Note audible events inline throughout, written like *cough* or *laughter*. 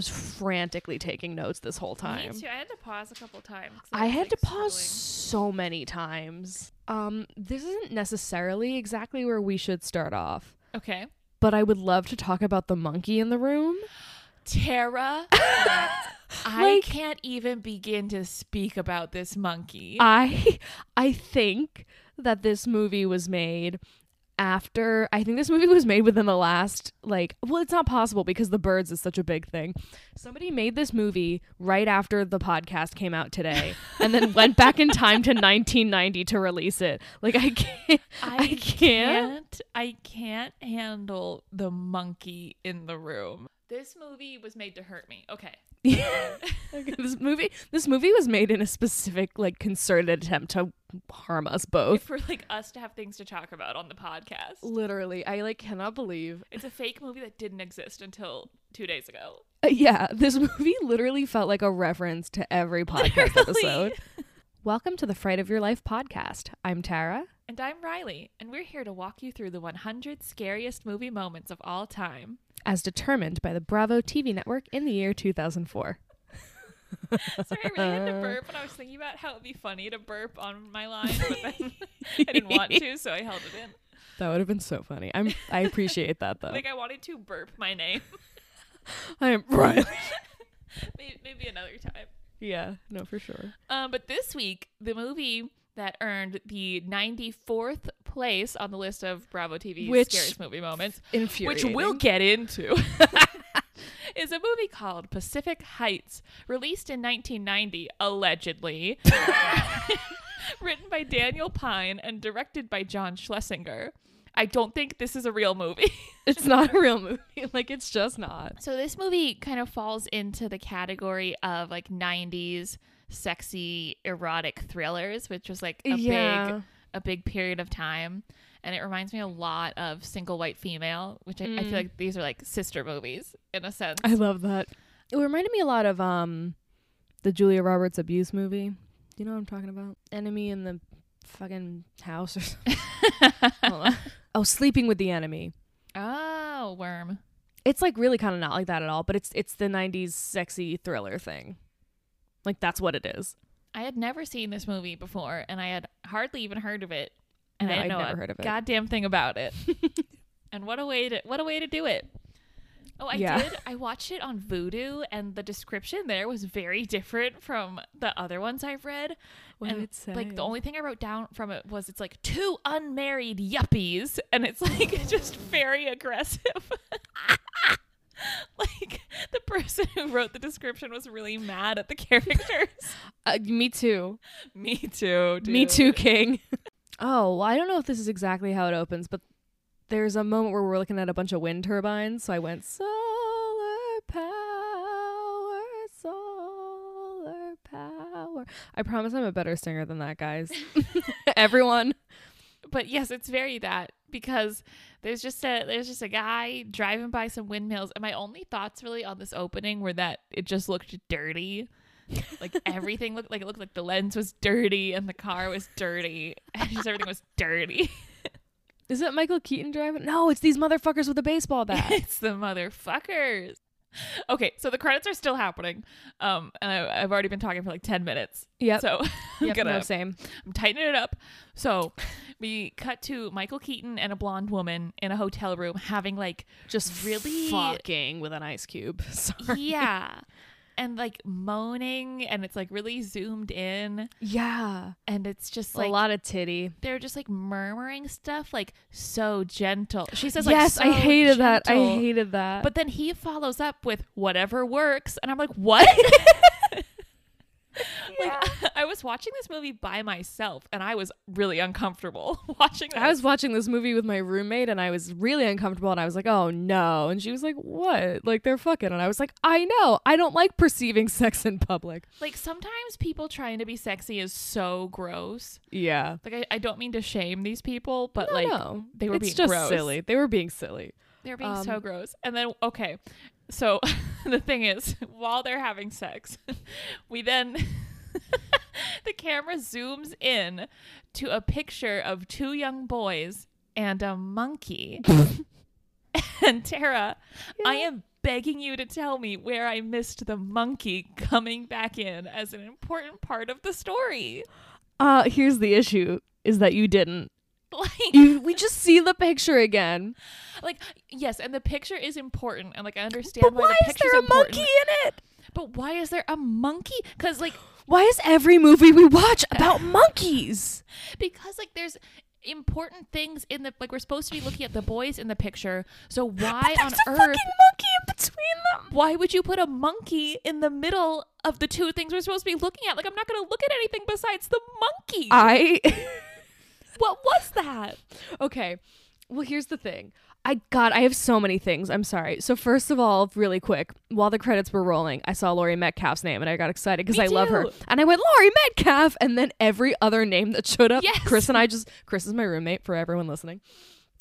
was frantically taking notes this whole time. Me too. I had to pause a couple times. I was, had like, to pause so many times. Um, this isn't necessarily exactly where we should start off, Okay. but I would love to talk about the monkey in the room. Tara, *laughs* I Like- can't even begin to speak about this monkey. I I think that this movie was made after I think this movie was made within the last like well it's not possible because the birds is such a big thing. Somebody made this movie right after the podcast came out today and then *laughs* went back in time to 1990 to release it. Like I can't I can't. can't. I can't handle the monkey in the room. This movie was made to hurt me. Okay. *laughs* Okay, this movie this movie was made in a specific like concerted attempt to harm us both. For like us to have things to talk about on the podcast. Literally, I like cannot believe It's a fake movie that didn't exist until two days ago. Uh, yeah, this *laughs* movie literally felt like a reference to every podcast Literally. episode. Welcome to the Fright of Your Life podcast. I'm Tara. And I'm Riley, and we're here to walk you through the 100 scariest movie moments of all time. As determined by the Bravo TV network in the year 2004. *laughs* Sorry, I really had to burp, and I was thinking about how it'd be funny to burp on my line, but then *laughs* I didn't want to, so I held it in. That would have been so funny. I'm I appreciate that though. Like I wanted to burp my name. *laughs* I am right. maybe, maybe another time. yeah, no, for sure. Um, but this week, the movie that earned the 94th place on the list of Bravo TV's Which- scariest movie moments, which we'll get into, *laughs* is a movie called Pacific Heights, released in 1990, allegedly. *laughs* Written by Daniel Pyne and directed by John Schlesinger. I don't think this is a real movie. *laughs* It's not a real movie. Like it's just not. So this movie kind of falls into the category of like 90s sexy erotic thrillers, which was like a Yeah. big a big period of time. And it reminds me a lot of Single White Female, which I, I feel Mm. like these are like sister movies in a sense. I love that. It reminded me a lot of um the Julia Roberts abuse movie. Do you know what I'm talking about? Enemy in the fucking house or something. *laughs* Oh, Sleeping with the Enemy. oh, worm. It's like really kind of not like that at all, but it's it's the 90s sexy thriller thing. Like that's what it is. I had never seen this movie before, and I had hardly even heard of it, and No, I I'd didn't know never heard of it. goddamn thing about it. *laughs* and what a way to what a way to do it. Oh, I Yeah. did. I watched it on Vudu, and the description there was very different from the other ones I've read. What and did it say? like the only thing I wrote down from it was it's like two unmarried yuppies, and it's *laughs* like just very aggressive. *laughs* like *laughs* the person who wrote the description was really mad at the characters. *laughs* Uh, me too. Me too. Me too, King. *laughs* oh, well, I don't know if this is exactly how it opens, but there's a moment where we're looking at a bunch of wind turbines. So I went solar power, solar power. I promise I'm a better singer than that, guys. Everyone. but yes, it's very that because there's just a there's just a guy driving by some windmills, and my only thoughts really on this opening were that it just looked dirty. like *laughs* everything looked like it looked like the lens was dirty and the car was dirty *laughs* and just everything was dirty. Is it Michael Keaton driving? No, it's these motherfuckers with a baseball bat. *laughs* it's the motherfuckers. *laughs* Okay, so the credits are still happening, um, and I, I've already been talking for like ten minutes. Yeah. So *laughs* I'm yep, gonna no, same. I'm tightening it up. So we cut to Michael Keaton and a blonde woman in a hotel room having like Just really- fucking with an ice cube. *laughs* Sorry. yeah. And like moaning and it's like really zoomed in Yeah. and it's just a lot of titty. they're just like murmuring stuff like so gentle. She says like yes, I "So hated that. I hated that. But then he follows up with whatever works and I'm like, "What?" *laughs* *laughs* Like *laughs* I was watching this movie by myself and I was really uncomfortable *laughs* watching this. I was watching this movie with my roommate and I was really uncomfortable and I was like, oh no. And she was like, what? Like they're fucking. And I was like, I know. I don't like perceiving sex in public. like sometimes people trying to be sexy is so gross. Yeah. Like I, I don't mean to shame these people, but No, like no. they were it's being just gross. silly. They were being silly. They were being so Um, gross. And then okay, so *laughs* the thing is, *laughs* while they're having sex, *laughs* we then the camera zooms in to a picture of two young boys and a monkey. and Tara, I am begging you to tell me where I missed the monkey coming back in as an important part of the story. Uh, here's the issue: is that you didn't. *laughs* Like, You, we just see the picture again. like yes, and the picture is important, and like I understand But why, why the is there a important. monkey in it? But why is there a monkey? Because like *gasps* Why is every movie we watch *sighs* about monkeys? because like there's important things in the like we're supposed to be looking at the boys in the picture. So *gasps* why on a earth? fucking monkey in between them. Why would you put a monkey in the middle of the two things we're supposed to be looking at? Like I'm not going to look at anything besides the monkey. I *laughs* what was that? okay. Well, here's the thing. I God, I have so many things. I'm sorry. So first of all, really quick, while the credits were rolling, I saw Laurie Metcalf's name and I got excited because I love her. And I went Laurie Metcalf, and then every other name that showed up, Yes. Chris and I just Chris is my roommate for everyone listening.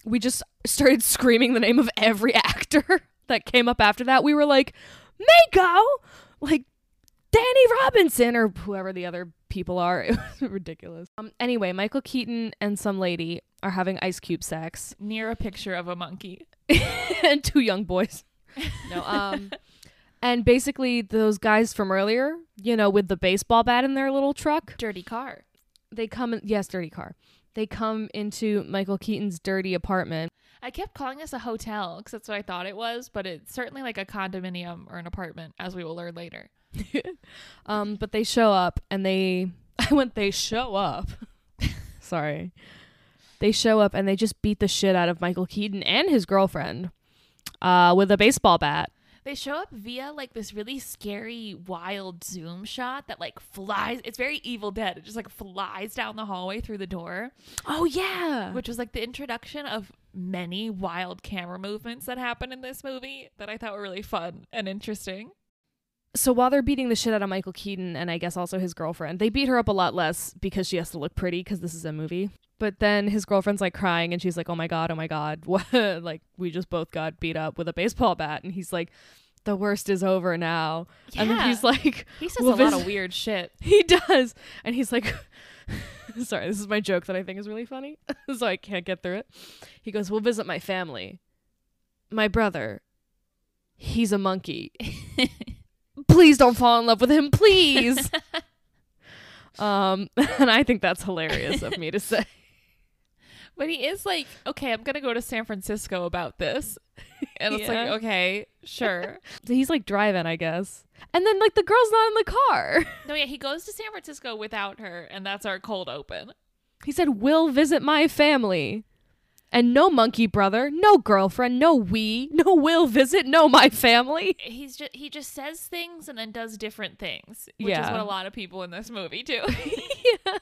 We just started screaming the name of every *laughs* actor that came up after that. We were like, Mako, like Danny Robinson or whoever the other people are. *laughs* It was ridiculous. Um. Anyway, Michael Keaton and some lady are having ice cube sex, *laughs* Near a picture of a monkey. and two young boys. No. Um. *laughs* And basically, those guys from earlier, you know, with the baseball bat in their little truck, Dirty car. they come in. Yes, dirty car. They come into Michael Keaton's dirty apartment. I kept calling this a hotel because that's what I thought it was, but it's certainly like a condominium or an apartment, as we will learn later. *laughs* Um, but they show up and they *laughs* I went they show up. *laughs* Sorry. They show up and they just beat the shit out of Michael Keaton and his girlfriend uh with a baseball bat. They show up via like this really scary, wild zoom shot that like flies. It's very Evil Dead. It just like flies down the hallway through the door, Oh yeah. which was like the introduction of many wild camera movements that happen in this movie that I thought were really fun and interesting. So while they're beating the shit out of Michael Keaton and I guess also his girlfriend, they beat her up a lot less because she has to look pretty because this is a movie. But then his girlfriend's like crying and she's like, "Oh my god, oh my god, *laughs* what? like we just both got beat up with a baseball bat." And he's like, "The worst is over now." Yeah. And then he's like, He says Well, a lot of weird shit. *laughs* He does. And he's like, *laughs* sorry, this is my joke that I think is really funny. so I can't get through it. He goes, We'll visit my family. My brother, he's a monkey. Please don't fall in love with him, please. *laughs* um, *laughs* and I think that's hilarious of me to say. *laughs* But he is like, okay, I'm gonna go to San Francisco about this, and it's Yeah. like, okay, sure. So he's like driving, I guess. And then like the girl's not in the car. no, yeah, he goes to San Francisco without her, and that's our cold open. He said, We'll visit my family. And no monkey brother, no girlfriend, no we, no will visit, no my family. He's just he just says things and then does different things, which is what a lot of people in this movie do. *laughs* *laughs* yeah.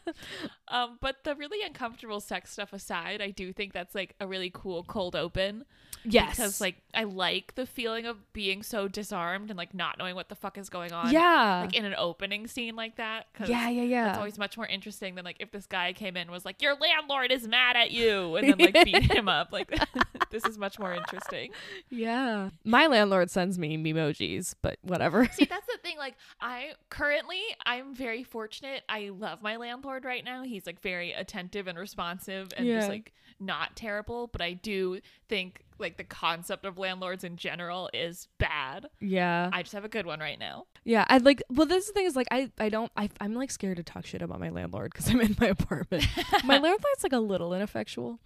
Um, but the really uncomfortable sex stuff aside, I do think that's like a really cool cold open. Yes. because like I like the feeling of being so disarmed and like not knowing what the fuck is going on. yeah. like in an opening scene like that. yeah, yeah, yeah. It's always much more interesting than like if this guy came in and was like, "Your landlord is mad at you," and then like beat *laughs* him up. Like *laughs* this is much more interesting. yeah. My landlord sends me emojis, but whatever. See, that's the thing. Like I currently, I'm very fortunate. I love my landlord right now. He's like very attentive and responsive and Yeah. just like not terrible. But I do think like the concept of landlords in general is bad. yeah. I just have a good one right now. yeah. I like, well, this is the thing is like, I, I don't, I, I'm like scared to talk shit about my landlord because I'm in my apartment. *laughs* my landlord's like a little ineffectual.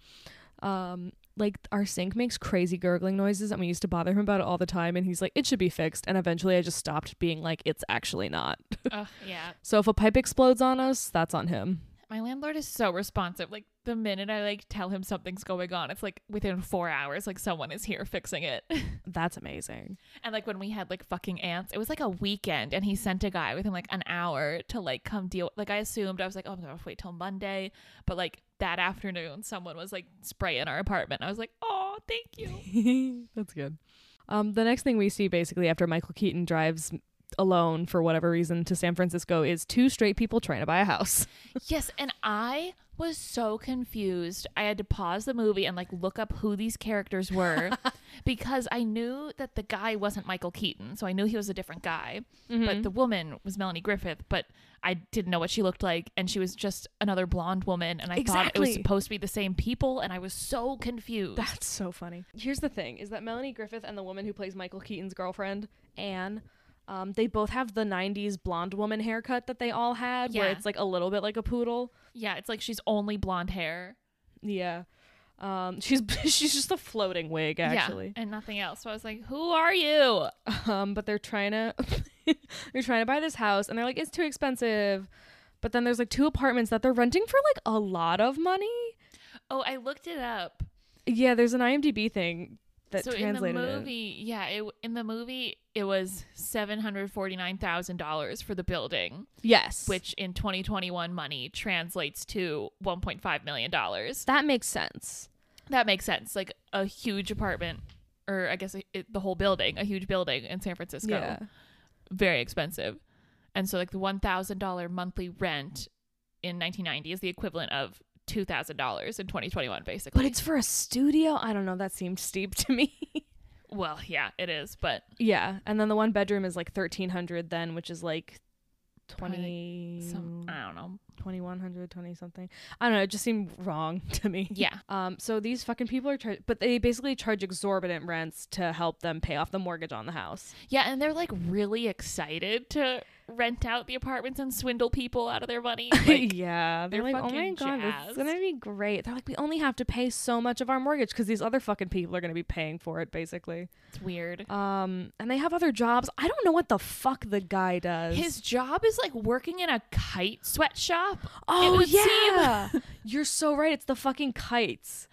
Um, like our sink makes crazy gurgling noises and we used to bother him about it all the time and he's like it should be fixed and eventually i just stopped being like it's actually not Ugh, yeah. *laughs* so if a pipe explodes on us that's on him My landlord is so responsive. Like the minute I like tell him something's going on, it's like within four hours, like someone is here fixing it. *laughs* that's amazing and like when we had like fucking ants, it was like a weekend, and he sent a guy within like an hour to like come deal. Like I assumed I was like, oh, I'm gonna wait till Monday, but like that afternoon, someone was like spraying our apartment. I was like, oh, thank you. *laughs* That's good. Um, the next thing we see basically after Michael Keaton drives alone for whatever reason to San Francisco is two straight people trying to buy a house. *laughs* Yes, and I was so confused. I had to pause the movie and like look up who these characters were *laughs* because I knew that the guy wasn't Michael Keaton, so I knew he was a different guy. Mm-hmm. But the woman was Melanie Griffith, but I didn't know what she looked like and she was just another blonde woman and I thought it was supposed to be the same people and I was so confused. That's so funny. Here's the thing: is that Melanie Griffith and the woman who plays Michael Keaton's girlfriend, Anne, um, they both have the '90s blonde woman haircut that they all had, where it's like a little bit like a poodle. yeah, it's like she's only blonde hair. Yeah, um, *laughs* she's she's just a floating wig actually. Yeah, and nothing else. So I was like, "Who are you?" *laughs* Um, but they're trying to *laughs* they're trying to buy this house, and they're like, it's too expensive. But then there's like two apartments that they're renting for like a lot of money. Oh, I looked it up. Yeah, there's an IMDb thing that so in the translated it. movie, yeah, it, in the movie it was seven hundred forty nine thousand dollars for the building, Yes, which in twenty twenty one money translates to one point five million dollars. that makes sense. That makes sense. Like a huge apartment, or I guess it, the whole building, a huge building in San Francisco, Yeah. very expensive. And so like the one thousand dollar monthly rent in nineteen ninety is the equivalent of two thousand dollars in twenty twenty one, basically. But it's for a studio. I don't know. That seemed steep to me. *laughs* well, yeah, it is, but yeah, and then the one bedroom is like thirteen hundred then, which is like twenty some I don't know. Twenty one hundred twenty something. I don't know. It just seemed wrong *laughs* to me. Yeah. Um. So these fucking people are charged, but they basically charge exorbitant rents to help them pay off the mortgage on the house. Yeah, and they're like really excited to rent out the apartments and swindle people out of their money. *laughs* Like, yeah, they're, they're like, oh my god, this is gonna be great. They're like, we only have to pay so much of our mortgage because these other fucking people are gonna be paying for it, basically. it's weird. Um, and they have other jobs. I don't know what the fuck the guy does. His job is like working in a kite sweatshop. Oh would seem- yeah, you're so right. It's the fucking kites.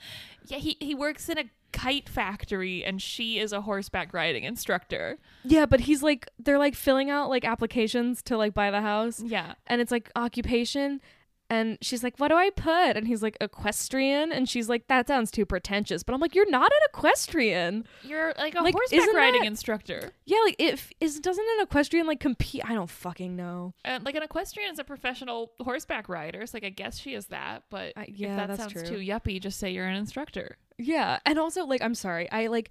Yeah, he he works in a kite factory and she is a horseback riding instructor. Yeah, but he's like, they're like filling out like applications to like buy the house, Yeah. and it's like occupation. And she's like, "What do I put?" And he's like, "Equestrian." And she's like, "That sounds too pretentious." But I'm like, "You're not an equestrian." You're like a Like, horseback riding that- instructor. Yeah, like if is doesn't an equestrian like compete? I don't fucking know. And like an equestrian is a professional horseback rider, so like I guess she is that. But I- if yeah, that that's sounds true. too yuppie, just say you're an instructor. Yeah, and also like I'm sorry, I like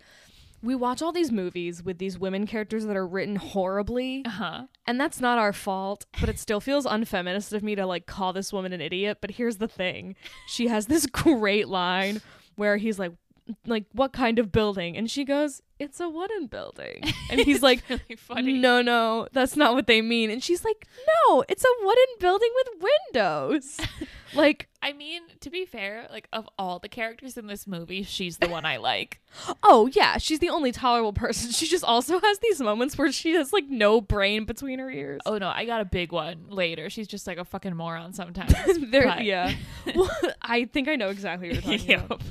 we watch all these movies with these women characters that are written horribly, Uh huh. and that's not our fault, but it still feels unfeminist of me to like call this woman an idiot. But here's the thing: she has this *laughs* great line where he's like, "Like what kind of building?" and she goes, "It's a wooden building," *laughs* and he's like. really funny. No, no, that's not what they mean. And she's like, No, it's a wooden building with windows. *laughs* like, I mean, to be fair, like of all the characters in this movie, she's the one I *laughs* like. Oh yeah, she's the only tolerable person. She just also has these moments where she has like no brain between her ears. Oh no, I got a big one later. She's just like a fucking moron sometimes. there, but- yeah. well, I think I know exactly what you're talking about.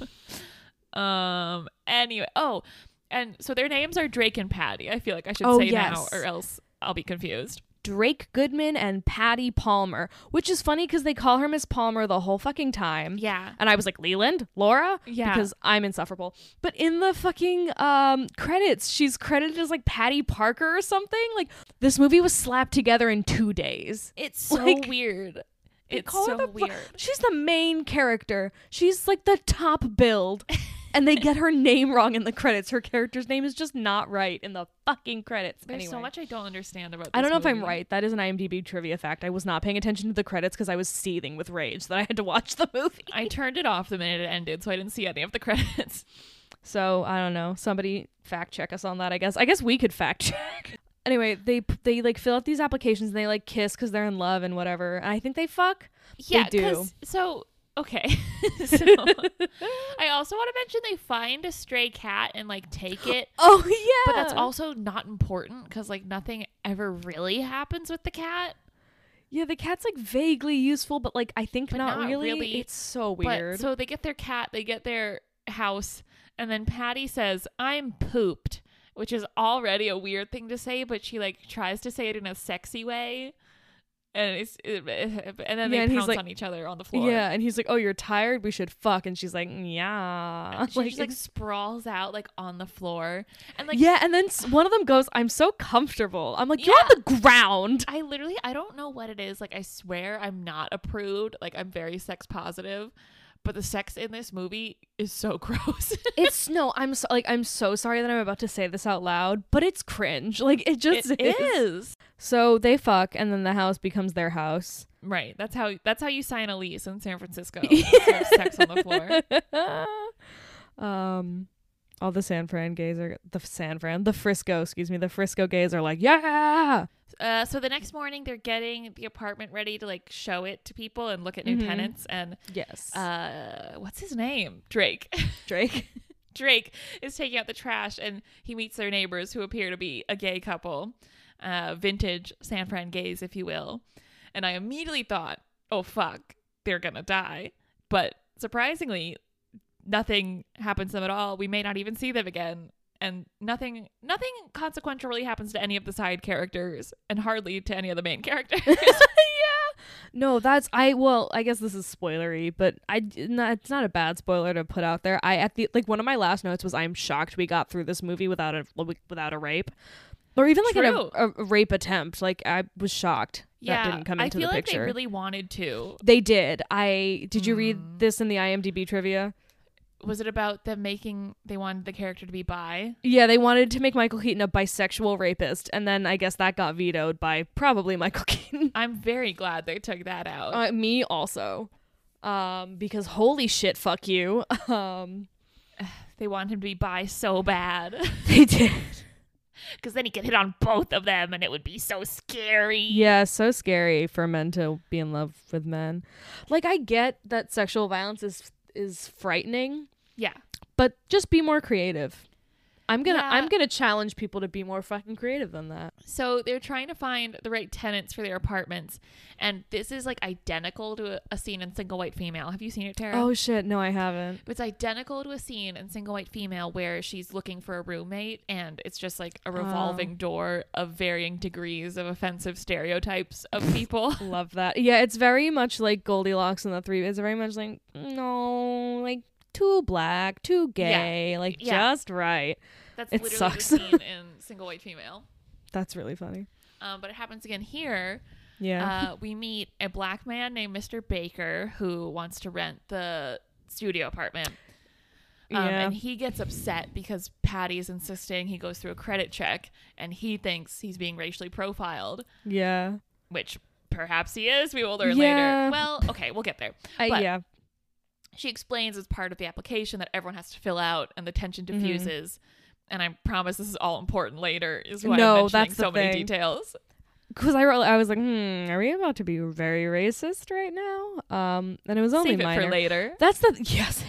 Um. Anyway. Oh, and so their names are Drake and Patty. I feel like I should Oh, say yes. now, or else I'll be confused. Drake Goodman and Patty Palmer, which is funny because they call her Miss Palmer the whole fucking time. Yeah. And I was like, Leland, Laura, Yeah. because I'm insufferable. But in the fucking um credits, she's credited as like Patty Parker or something. Like this movie was slapped together in two days. It's *laughs* so Like, weird. It's so weird. She's the main character. She's like the top build. *laughs* and they get her name wrong in the credits. Her character's name is just not right in the fucking credits. There's so much I don't understand about. I don't know if I'm right. That is an IMDb trivia fact. I was not paying attention to the credits because I was seething with rage that I had to watch the movie. I turned it off the minute it ended, so I didn't see any of the *laughs* credits. So I don't know. Somebody fact check us on that. I guess. I guess we could fact check. *laughs* anyway, they they like fill out these applications and they like kiss because they're in love and whatever. And I think they fuck. Yeah, do. 'cause- So okay, *laughs* so *laughs* I also want to mention they find a stray cat and like take it, *gasps* Oh yeah. but that's also not important because like nothing ever really happens with the cat. Yeah, the cat's like vaguely useful, but like I think But not, not really. really. It's so weird. But so they get their cat, they get their house, and then Patty says, "I'm pooped," which is already a weird thing to say, but she like tries to say it in a sexy way. And it's it, and then Yeah, they and pounce like- on each other on the floor. Yeah, and he's like, "Oh, you're tired. We should fuck." And she's like, "Yeah." she *laughs* just like sprawls out like on the floor, and like yeah, and then one of them goes, "I'm so comfortable." I'm like, "You're on the ground." I literally I don't know what it is. Like I swear I'm not approved. Like I'm very sex positive, but the sex in this movie is so *laughs* gross. It's no, I'm so, like, I'm so sorry that I'm about to say this out loud, but it's cringe. Like it just It is. So they fuck, and then the house becomes their house. Right. That's how that's how you sign a lease in San Francisco. *laughs* Sex on the floor. *laughs* um, all the San Fran gays are the San Fran, the Frisco, excuse me, the Frisco gays are like, yeah, Uh, so the next morning they're getting the apartment ready to like show it to people and look at new Mhm. tenants and yes, uh what's his name? Drake. *laughs* Drake. Drake is taking out the trash and he meets their neighbors who appear to be a gay couple, uh, vintage San Fran gays, if you will. And I immediately thought, oh, fuck, they're gonna die. But surprisingly, nothing happens to them at all. We may not even see them again. And nothing nothing consequential really happens to any of the side characters and hardly to any of the main characters. *laughs* yeah. *laughs* No, that's I. Well, I guess this is spoilery, but I. Not, it's not a bad spoiler to put out there. I at the like one of my last notes was I'm shocked we got through this movie without a without a rape, or even like an, a, a rape attempt. Like I was shocked yeah, that didn't come into I feel the like picture. they really wanted to. They did. I did you read Mm. this in the IMDb trivia? Was it about them making they wanted the character to be bi? Yeah, they wanted to make Michael Keaton a bisexual rapist, and then I guess that got vetoed by probably Michael *laughs* Keaton. I'm very glad they took that out. Uh, me also, um, because holy shit, fuck you. *laughs* Um, They want him to be bi so bad. *laughs* they did. *laughs* Because then he could hit on both of them and it would be so scary. Yeah, so scary for men to be in love with men. Like I get that sexual violence is is frightening, Yeah. but just be more creative. I'm gonna Yeah. I'm gonna challenge people to be more fucking creative than that. So they're trying to find the right tenants for their apartments. And this is like identical to a, a scene in Single White Female. Have you seen it, Tara? Oh shit, no, I haven't. It's identical to a scene in Single White Female where she's looking for a roommate and it's just like a oh. revolving door of varying degrees of offensive stereotypes of *laughs* people. Love that. Yeah, it's very much like Goldilocks and the Three. It's very much like no, like too black, too gay, like Yeah. just right. That's It literally sucks. the scene in Single White Female. That's really funny. Um, but it happens again here. Yeah. uh, we meet a black man named Mr. Baker who wants to rent the studio apartment. Um, Yeah. And he gets upset because Patty's insisting he goes through a credit check and he thinks he's being racially profiled, yeah. which perhaps he is. We will learn Yeah. later. Well, okay, we'll get there. I, But- yeah. She explains as part of the application that everyone has to fill out and the tension Mm-hmm. diffuses. And I promise this is all important later, is why No, I'm mentioning that's so many details. Because I, wrote- I was like, hmm, are we about to be very racist right now? Um, and it was only Save it minor. for later. That's the *laughs* yes.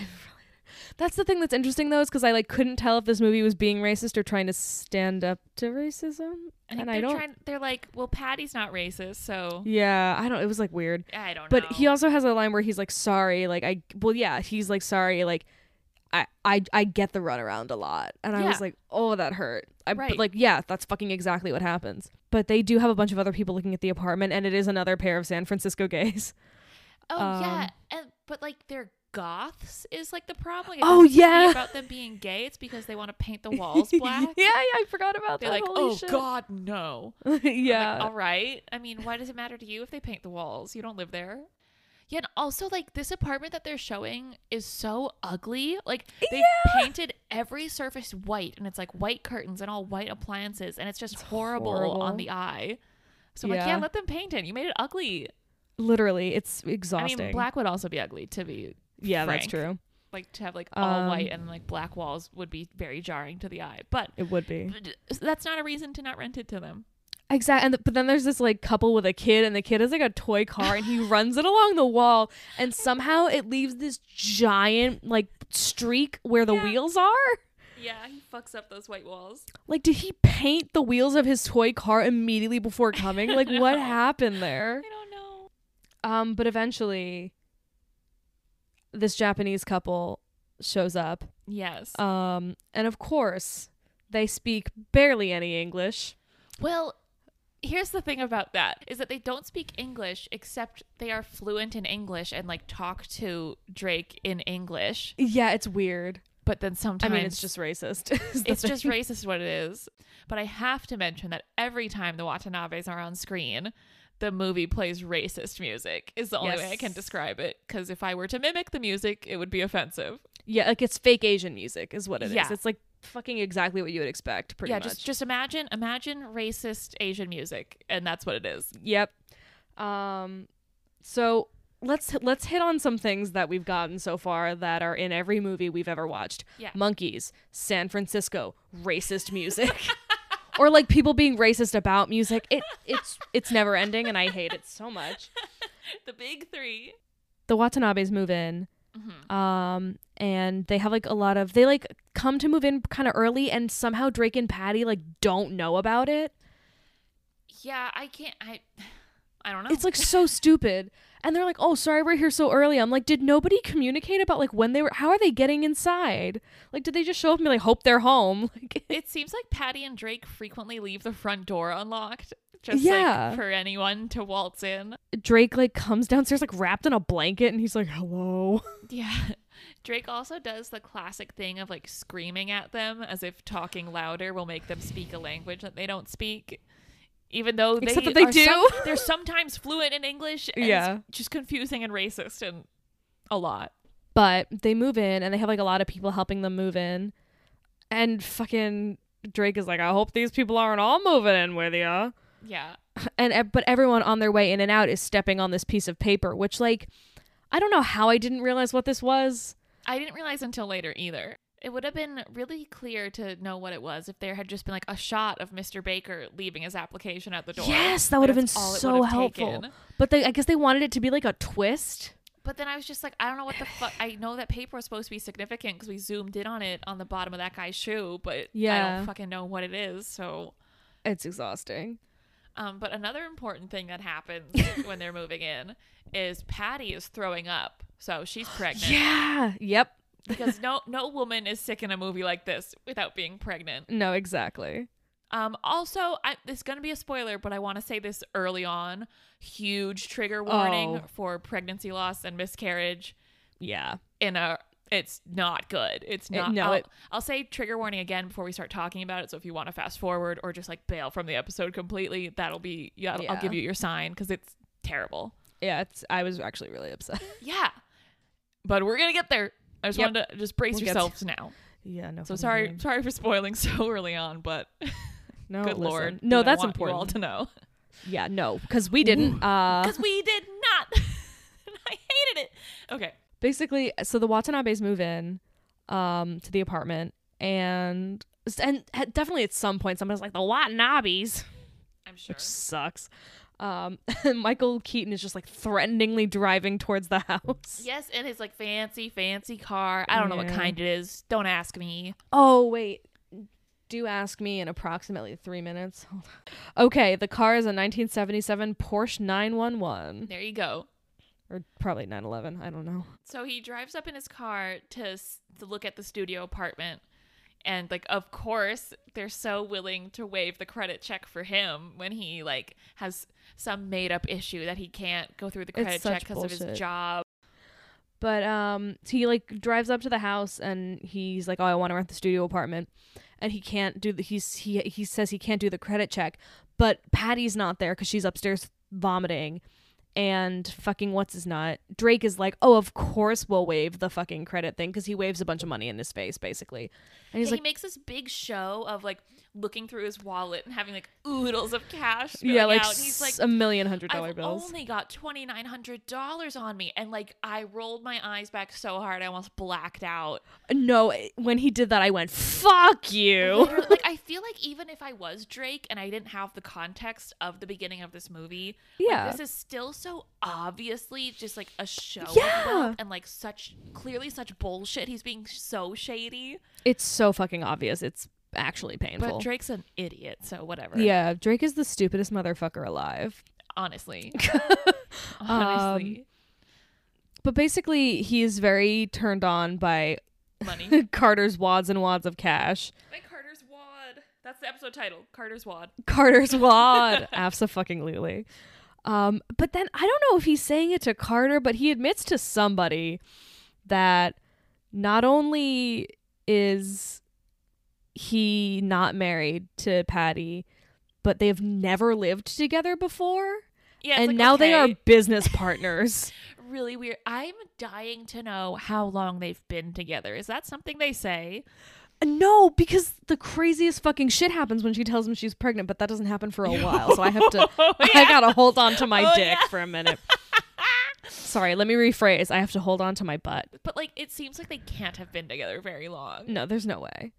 That's the thing that's interesting though, is because I like couldn't tell if this movie was being racist or trying to stand up to racism. I and I don't. trying they're like, well, Patty's not racist, so yeah, I don't. It was like weird. I don't But know. he also has a line where he's like, "Sorry, like I." Well, yeah, he's like, "Sorry, like." I, I I get the runaround a lot, and I was like, oh, that hurt. I, but, Right. like, yeah, that's fucking exactly what happens. But they do have a bunch of other people looking at the apartment, and it is another pair of San Francisco gays. Oh Um, yeah, and but like they're goths is like the problem. Like, Oh, yeah. about them being gay. It's because they want to paint the *laughs* walls black. yeah, yeah, I forgot about that. They're that. like, Holy oh shit. God, no. *laughs* yeah, Like, all right. I mean, why does it matter to you if they paint the walls? You don't live there. Yeah, and also like this apartment that they're showing is so ugly. Like they've Yeah. painted every surface white, and it's like white curtains and all white appliances, and it's just It's horrible, horrible. on the eye. So I'm like, Yeah. yeah, let them paint it. You made it ugly. literally, it's exhausting. I mean, black would also be ugly to be yeah, that's true. like to have like all Um, white and like black walls would be very jarring to the eye. But It would be that's not a reason to not rent it to them. exactly. And th- but then there's this like couple with a kid, and the kid has like a toy car, and he *laughs* runs it along the wall, and somehow it leaves this giant like streak where the Yeah. wheels are. Yeah, he fucks up those white walls. Like, did he paint the wheels of his toy car immediately before coming? Like, what *laughs* happened there? I don't know. Um, but eventually, this Japanese couple shows up. Yes. Um, and of course, they speak barely any English. well, here's the thing about that is that they don't speak English except they are fluent in English and like talk to Drake in English. Yeah, it's weird. But then sometimes I mean, it's just racist. *laughs* it's just racist what it is. But I have to mention that every time the Watanabes are on screen, the movie plays racist music is the only way I can describe it. Because if I were to mimic the music, it would be offensive. Yeah, like it's fake Asian music is what it is. Yeah. It's like fucking exactly what you would expect, pretty yeah, much. just just imagine imagine racist Asian music, and that's what it is. Yep. Um so let's let's hit on some things that we've gotten so far that are in every movie we've ever watched. Yeah. Monkeys, San Francisco, racist music. *laughs* *laughs* or like people being racist about music. It it's it's never ending and I hate it so much. *laughs* the big three. The Watanabes move in. Mhm. Um and they have like a lot of they like come to move in kind of early and somehow Drake and Patty like don't know about it. Yeah, I can't. I *sighs* I don't know. It's like so stupid. *laughs* And they're like, "Oh, sorry, we're here so early." I'm like, "Did nobody communicate about like when they were? How are they getting inside? Like, did they just show up and be like, hope they're home?" *laughs* Like, *laughs* it seems like Patty and Drake frequently leave the front door unlocked, just Yeah. like for anyone to waltz in. Drake like comes downstairs like wrapped in a blanket, and he's like, "Hello." *laughs* Yeah. Drake also does the classic thing of like screaming at them as if talking louder will make them speak a language that they don't speak. Even though they, Except that they do. some- *laughs* they're sometimes fluent in English. And Yeah. It's just confusing and racist and a lot. But they move in, and they have like a lot of people helping them move in, and fucking Drake is like, "I hope these people aren't all moving in with you." Yeah. *laughs* and but everyone on their way in and out is stepping on this piece of paper, which like I don't know how I didn't realize what this was. I didn't realize until later either. It would have been really clear to know what it was if there had just been like a shot of Mr. Baker leaving his application at the door. Yes, that would have been that's all it so helpful. taken. But they, I guess they wanted it to be like a twist. But then I was just like, I don't know what the fuck. I know that paper was supposed to be significant because we zoomed in on it on the bottom of that guy's shoe, but yeah. I don't fucking know what it is. So, It's exhausting. um, but another important thing that happens *laughs* when they're moving in is Patty is throwing up, so she's pregnant. Yeah. Yep. Because no no woman is sick in a movie like this without being pregnant. No, exactly. Um, also, I, this is going to be a spoiler, but I want to say this early on. Huge trigger warning Oh. for pregnancy loss and miscarriage. Yeah. In a, it's not good. It's It- not. no, I'll, it- I'll say trigger warning again before we start talking about it. So if you want to fast forward or just like bail from the episode completely, that'll be yeah. I'll- I'll Yeah. give you your sign because it's terrible. Yeah. It's. I was actually really upset. *laughs* Yeah, but we're gonna get there. I just Yep. wanted to just brace We'll yourselves now. yeah. No. So sorry, sorry for spoiling *laughs* so early on, but *laughs* No. good listen. lord, No, that's you all important. to know. *laughs* Yeah. No, because we didn't. Uh. because we did not. I hated it. Okay. basically so the Watanabes move in um to the apartment and and definitely at some point somebody's like the Watanabes I'm sure. which sucks um *laughs* Michael Keaton is just like threateningly driving towards the house Yes, in his like fancy, fancy car. I don't know what kind it is. Don't ask me. oh wait do ask me in approximately three minutes okay the car is a 1977 Porsche 911 There you go. or probably 911 I don't know So he drives up in his car to s- to look at the studio apartment. And like of course, they're so willing to waive the credit check for him when he like has some made up issue that he can't go through the credit check because of his job. But um he like drives up to the house and he's like, "Oh, I want to rent the studio apartment." And he can't do the he's he he says he can't do the credit check. But Patty's not there cuz she's upstairs vomiting. And fucking what's his nut? Drake is like, "Oh, of course we'll waive the fucking credit thing cuz he waves a bunch of money in his face basically." And he's Yeah, like, he makes this big show of like looking through his wallet and having like oodles of cash. "Yeah, like out. He's like, a million hundred dollar I've bills." only got twenty nine hundred dollars on me, and like I rolled my eyes back so hard I almost blacked out. no, when he did that I went, "Fuck you." Like I feel like even if I was Drake and I didn't have the context of the beginning of this movie, like, Yeah. this is still so obviously just like a show Yeah. and like such clearly such bullshit. He's being so shady, It's so fucking obvious. It's actually painful. but Drake's an idiot, so whatever. Yeah, Drake is the stupidest motherfucker alive. honestly, *laughs* *laughs* Um, honestly, But basically, he is very turned on by money. *laughs* Carter's wads and wads of cash. My Carter's wad. That's the episode title. Carter's Wad. Carter's wad. Absolutely. Um, but then I don't know if he's saying it to Carter, but he admits to somebody that not only is he not married to Patty, but they've never lived together before. Yeah, and like, now they are *laughs* business partners. really weird. I'm dying to know how long they've been together. Is that something they say? no, because the craziest fucking shit happens when she tells him she's pregnant, but that doesn't happen for a while. So I have to *laughs* Oh, *laughs* I gotta hold on to my Oh, dick yeah. for a minute. Sorry, let me rephrase. I have to hold on to my butt. But like, it seems like they can't have been together very long. No, there's no way.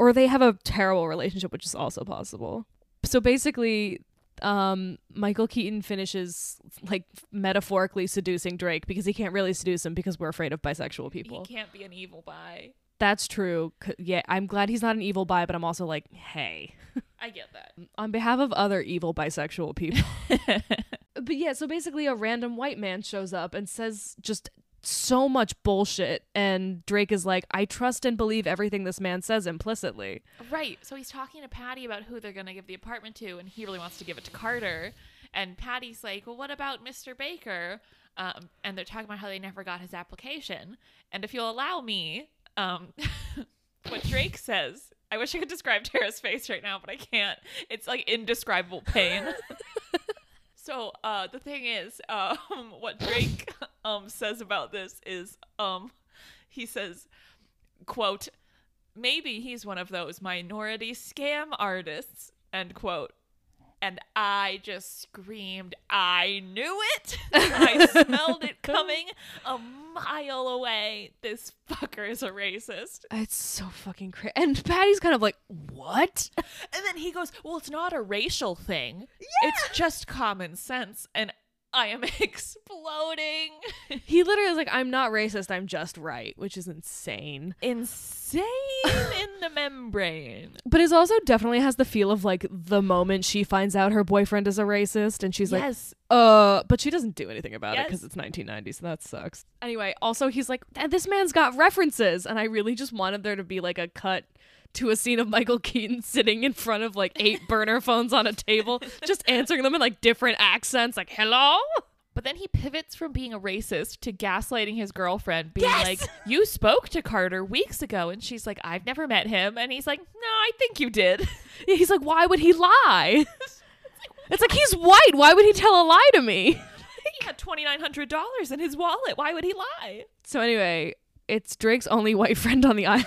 Or they have a terrible relationship, which is also possible. So basically, um, Michael Keaton finishes like metaphorically seducing Drake because he can't really seduce him because we're afraid of bisexual people. He can't be an evil bi. That's true. Yeah, I'm glad he's not an evil bi, but I'm also like, hey, I get that. *laughs* on behalf of other evil bisexual people. *laughs* but yeah, so basically, a random white man shows up and says just so much bullshit, and Drake is like, I trust and believe everything this man says implicitly. Right. So he's talking to Patty about who they're going to give the apartment to, and he really wants to give it to Carter. And Patty's like, Well, what about Mr. Baker? Um, and they're talking about how they never got his application. And if you'll allow me, um, *laughs* what Drake says, I wish I could describe *laughs* Tara's face right now, but I can't. It's like indescribable pain. *laughs* so uh, the thing is, *laughs* um, what Drake um, says about this is um, he says, quote, maybe he's one of those minority scam artists, end quote. And I just screamed, I knew it. *laughs* I smelled it coming a mile away. This fucker is a racist. It's so fucking crazy. And Patty's kind of like, what? And then he goes, Well, it's not a racial thing. It's just common sense. And I am *laughs* exploding. He literally is like, I'm not racist, I'm just right, which is insane. Insane in the membrane. *laughs* But it also definitely has the feel of like the moment she finds out her boyfriend is a racist and she's like, uh, but she doesn't do anything about it because it's 1990, so that sucks. Anyway, also he's like, this man's got references, and I really just wanted there to be like a cut to a scene of Michael Keaton sitting in front of like eight burner phones on a table, *laughs* just answering them in like different accents, like "Hello." But then he pivots from being a racist to gaslighting his girlfriend, being Yes! like, You spoke to Carter weeks ago. And she's like, I've never met him. And he's like, No, I think you did. *laughs* He's like, "Why would he lie?" *laughs* It's like he's white. Why would he tell a lie to me? he had $2,900 in his wallet. Why would he lie? So anyway, it's Drake's only white friend on the island.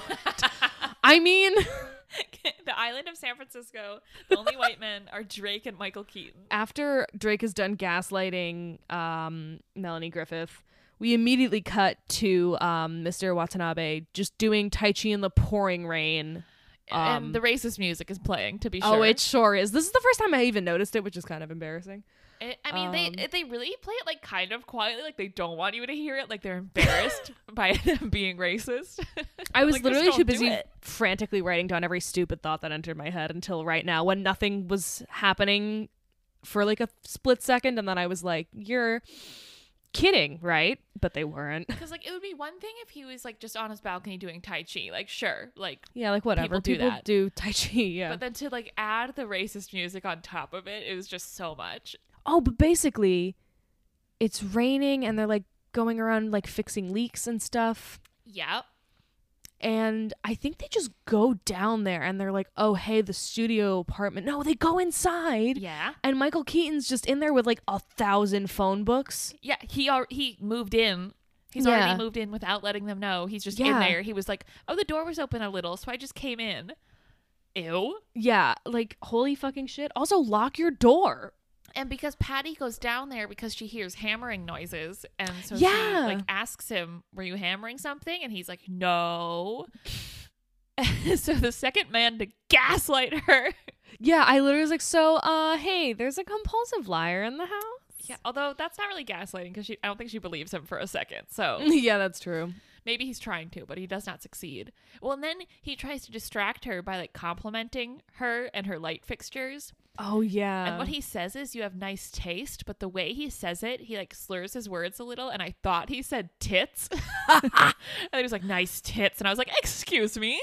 I mean, *laughs* *laughs* the island of San Francisco, the only white men are Drake and Michael Keaton. after Drake has done gaslighting um, Melanie Griffith, we immediately cut to um, Mr. Watanabe just doing Tai Chi in the pouring rain. Um, and the racist music is playing, to be sure. Oh, it sure is. This is the first time I even noticed it, which is kind of embarrassing. It- I mean, Um, they they really play it like kind of quietly, like they don't want you to hear it, like they're embarrassed *laughs* by them being racist. I was *laughs* Like, literally too busy frantically writing down every stupid thought that entered my head until right now when nothing was happening for like a split second. And then I was like, you're kidding, right? But they weren't. Because like it would be one thing if he was like just on his balcony doing tai chi, like sure, like. Yeah, like whatever. People do that. do Tai Chi, *laughs* yeah. But then to like add the racist music on top of it, it was just so much. Oh, but basically, it's raining and they're like going around like fixing leaks and stuff. Yep. And I think they just go down there and they're like, oh, hey, the studio apartment. No, they go inside. Yeah. And Michael Keaton's just in there with like a thousand phone books. Yeah. He al- he moved in. He's Yeah. already moved in without letting them know. He's just in Yeah. there. He was like, "Oh, the door was open a little, so I just came in." Ew. Yeah, like holy fucking shit. Also, lock your door. And because Patty goes down there because she hears hammering noises, and so Yeah. she like asks him, "Were you hammering something?" And he's like, "No." *laughs* so the second man to gaslight her. Yeah, I literally was like, so, uh, hey, there's a compulsive liar in the house. Yeah, although that's not really gaslighting because she I don't think she believes him for a second. So *laughs* yeah, that's true. Maybe he's trying to, but he does not succeed. Well, and then he tries to distract her by like complimenting her and her light fixtures. Oh yeah. And what he says is, "You have nice taste," but the way he says it, he like slurs his words a little, and I thought he said tits, *laughs* and he was like, "Nice tits," and I was like, "Excuse me."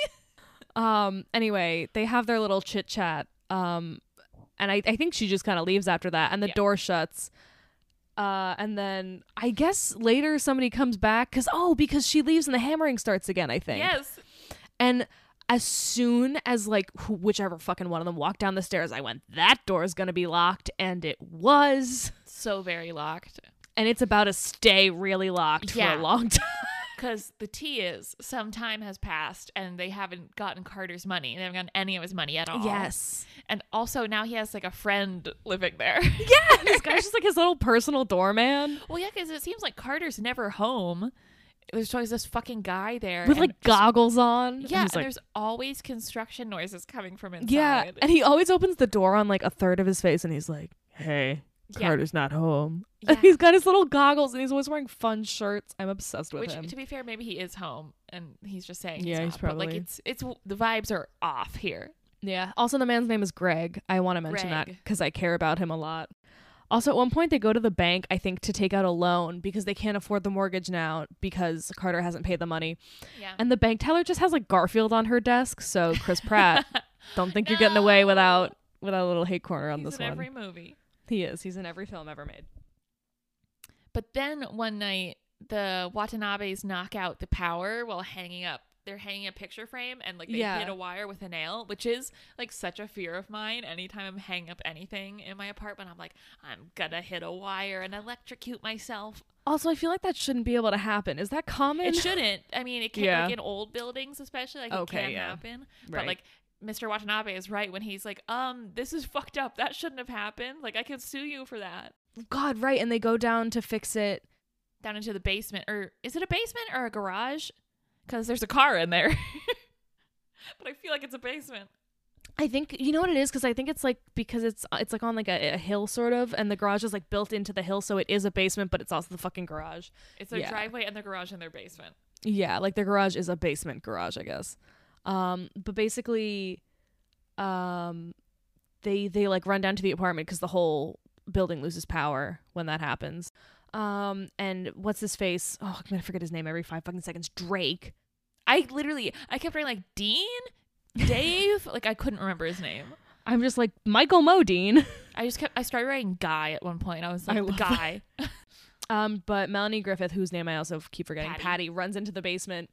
um anyway they have their little chit chat um and i, I think she just kind of leaves after that and the Yeah. door shuts uh and then i guess later somebody comes back because oh because she leaves and the hammering starts again i think yes. and as soon as like wh- whichever fucking one of them walked down the stairs i went that door is gonna be locked and it was So very locked. and it's about to stay really locked Yeah. for a long *laughs* time Because the tea is some time has passed and they haven't gotten Carter's money. They haven't gotten any of his money at all. yes And also now he has like a friend living there. *laughs* yeah this guy's just like his little personal doorman well, yeah, because it seems like Carter's never home. There's always this fucking guy there. with like goggles on. Yeah, he's and like, there's always construction noises coming from inside. yeah, and he always opens the door on like a third of his face, and he's like, "Hey, Yeah. Carter's not home." *laughs* Yeah. He's got his little goggles, and he's always wearing fun shirts. I'm obsessed with Which, him. to be fair, maybe he is home and he's just saying. Yeah, he's, he's not, but, like probably- it's it's the vibes are off here. yeah. Also, the man's name is Greg. I want to mention that because I care about him a lot. Also, at one point, they go to the bank, I think, to take out a loan because they can't afford the mortgage now because Carter hasn't paid the money. Yeah. And the bank teller just has like Garfield on her desk. So, Chris Pratt, *laughs* don't think you're getting away without without a little hate corner on he's this in one. every movie. He is. He's in every film ever made. But then one night, the Watanabes knock out the power while hanging up. They're hanging a picture frame and like they Yeah. hit a wire with a nail, which is like such a fear of mine. Anytime I'm hanging up anything in my apartment, I'm like, I'm gonna hit a wire and electrocute myself. Also, I feel like that shouldn't be able to happen. Is that common? It shouldn't. I mean, it can *laughs* Yeah. like in old buildings, especially like Okay, it can yeah. happen. Right. But like Mr. Watanabe is right when he's like, um, this is *laughs* fucked up. That shouldn't have happened. Like I could sue you for that. God, right. And they go down to fix it. Down into the basement, or is it a basement or a garage? Because there's a car in there. *laughs* but I feel like it's a basement. I think you know what it is because I think it's like because it's it's like on like a, a hill sort of, and the garage is like built into the hill, so it is a basement, but it's also the fucking garage. It's their Yeah. driveway and their garage and their basement. Yeah, like the garage is a basement garage, I guess. Um, but basically, um, they they like run down to the apartment because the whole building loses power when that happens. Um, and what's his face? Oh, I'm gonna forget his name every five fucking seconds. Drake. I literally, I kept writing like Dean, Dave. like I couldn't remember his name. I'm just like Michael Modine. *laughs* I just kept, I started writing Guy at one point. I was I like, the guy. *laughs* Um, but Melanie Griffith, whose name I also keep forgetting, Patty. Patty. runs into the basement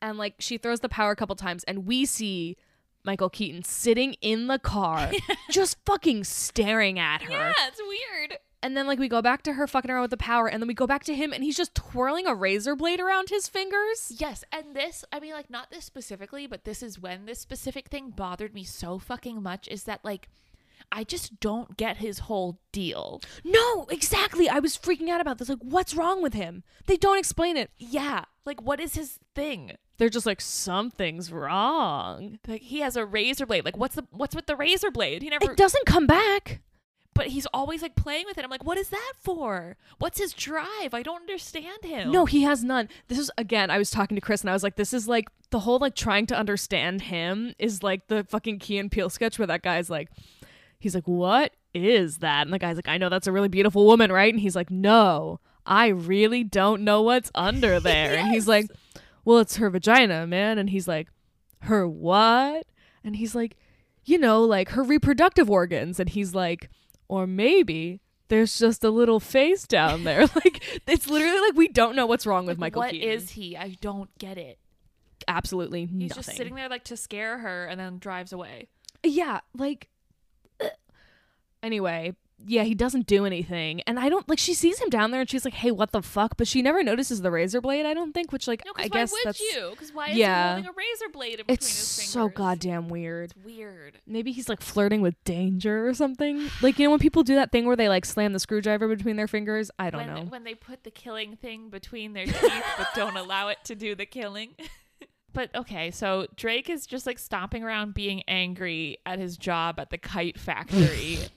and like she throws the power a couple times, and we see Michael Keaton sitting in the car, *laughs* just fucking staring at her. Yeah, it's weird. And then like we go back to her fucking around with the power, and then we go back to him, and he's just twirling a razor blade around his fingers. Yes, and this, I mean, like, not this specifically, but this is when this specific thing bothered me so fucking much is that, like, I just don't get his whole deal. No, exactly. I was freaking out about this. Like, what's wrong with him? They don't explain it. Yeah, like, what is his thing? They're just like something's wrong. Like, he has a razor blade. Like, what's the what's with the razor blade? He never, It doesn't come back. but he's always like playing with it. I'm like, what is that for? What's his drive? I don't understand him. No, he has none. This is again, I was talking to Chris and I was like, this is like the whole like trying to understand him is like the fucking Key and Peele sketch where that guy's like he's like, What is that? And the guy's like, I know that's a really beautiful woman, right? And he's like, No, I really don't know what's under *laughs* there. And he's like, Well, it's her vagina, man. And he's like, Her what? And he's like, you know, like her reproductive organs. And he's like, or maybe there's just a little face down there. *laughs* like it's literally like we don't know what's wrong with Like, Michael what Keaton. is he? I don't get it. absolutely He's nothing. just sitting there like to scare her and then drives away. Yeah, like. Anyway, yeah, he doesn't do anything. And I don't like she sees him down there and she's like, "Hey, what the fuck?" But she never notices the razor blade, I don't think, which like No, I guess would that's you? Because why is Yeah. he holding a razor blade in between it's his fingers? so goddamn weird. It's weird. Maybe he's like flirting with danger or something. Like you know when people do that thing where they like slam the screwdriver between their fingers? I don't when, know. When they put the killing thing between their teeth but don't *laughs* allow it to do the killing. *laughs* but okay, so Drake is just like stomping around being angry at his job at the kite factory. *laughs*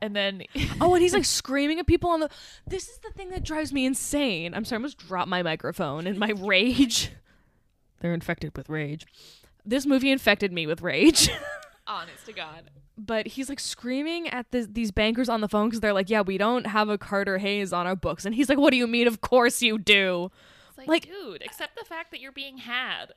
and then *laughs* Oh, and he's like screaming at people on the. This is the thing that drives me insane. I'm sorry, I almost dropped my microphone in my *laughs* rage. They're infected with rage. This movie infected me with rage. *laughs* honest to God. but he's like screaming at the, these bankers on the phone because they're like, "Yeah, we don't have a Carter Hayes on our books," and he's like, "What do you mean? Of course you do." It's like, Like- dude, accept the fact that you're being had.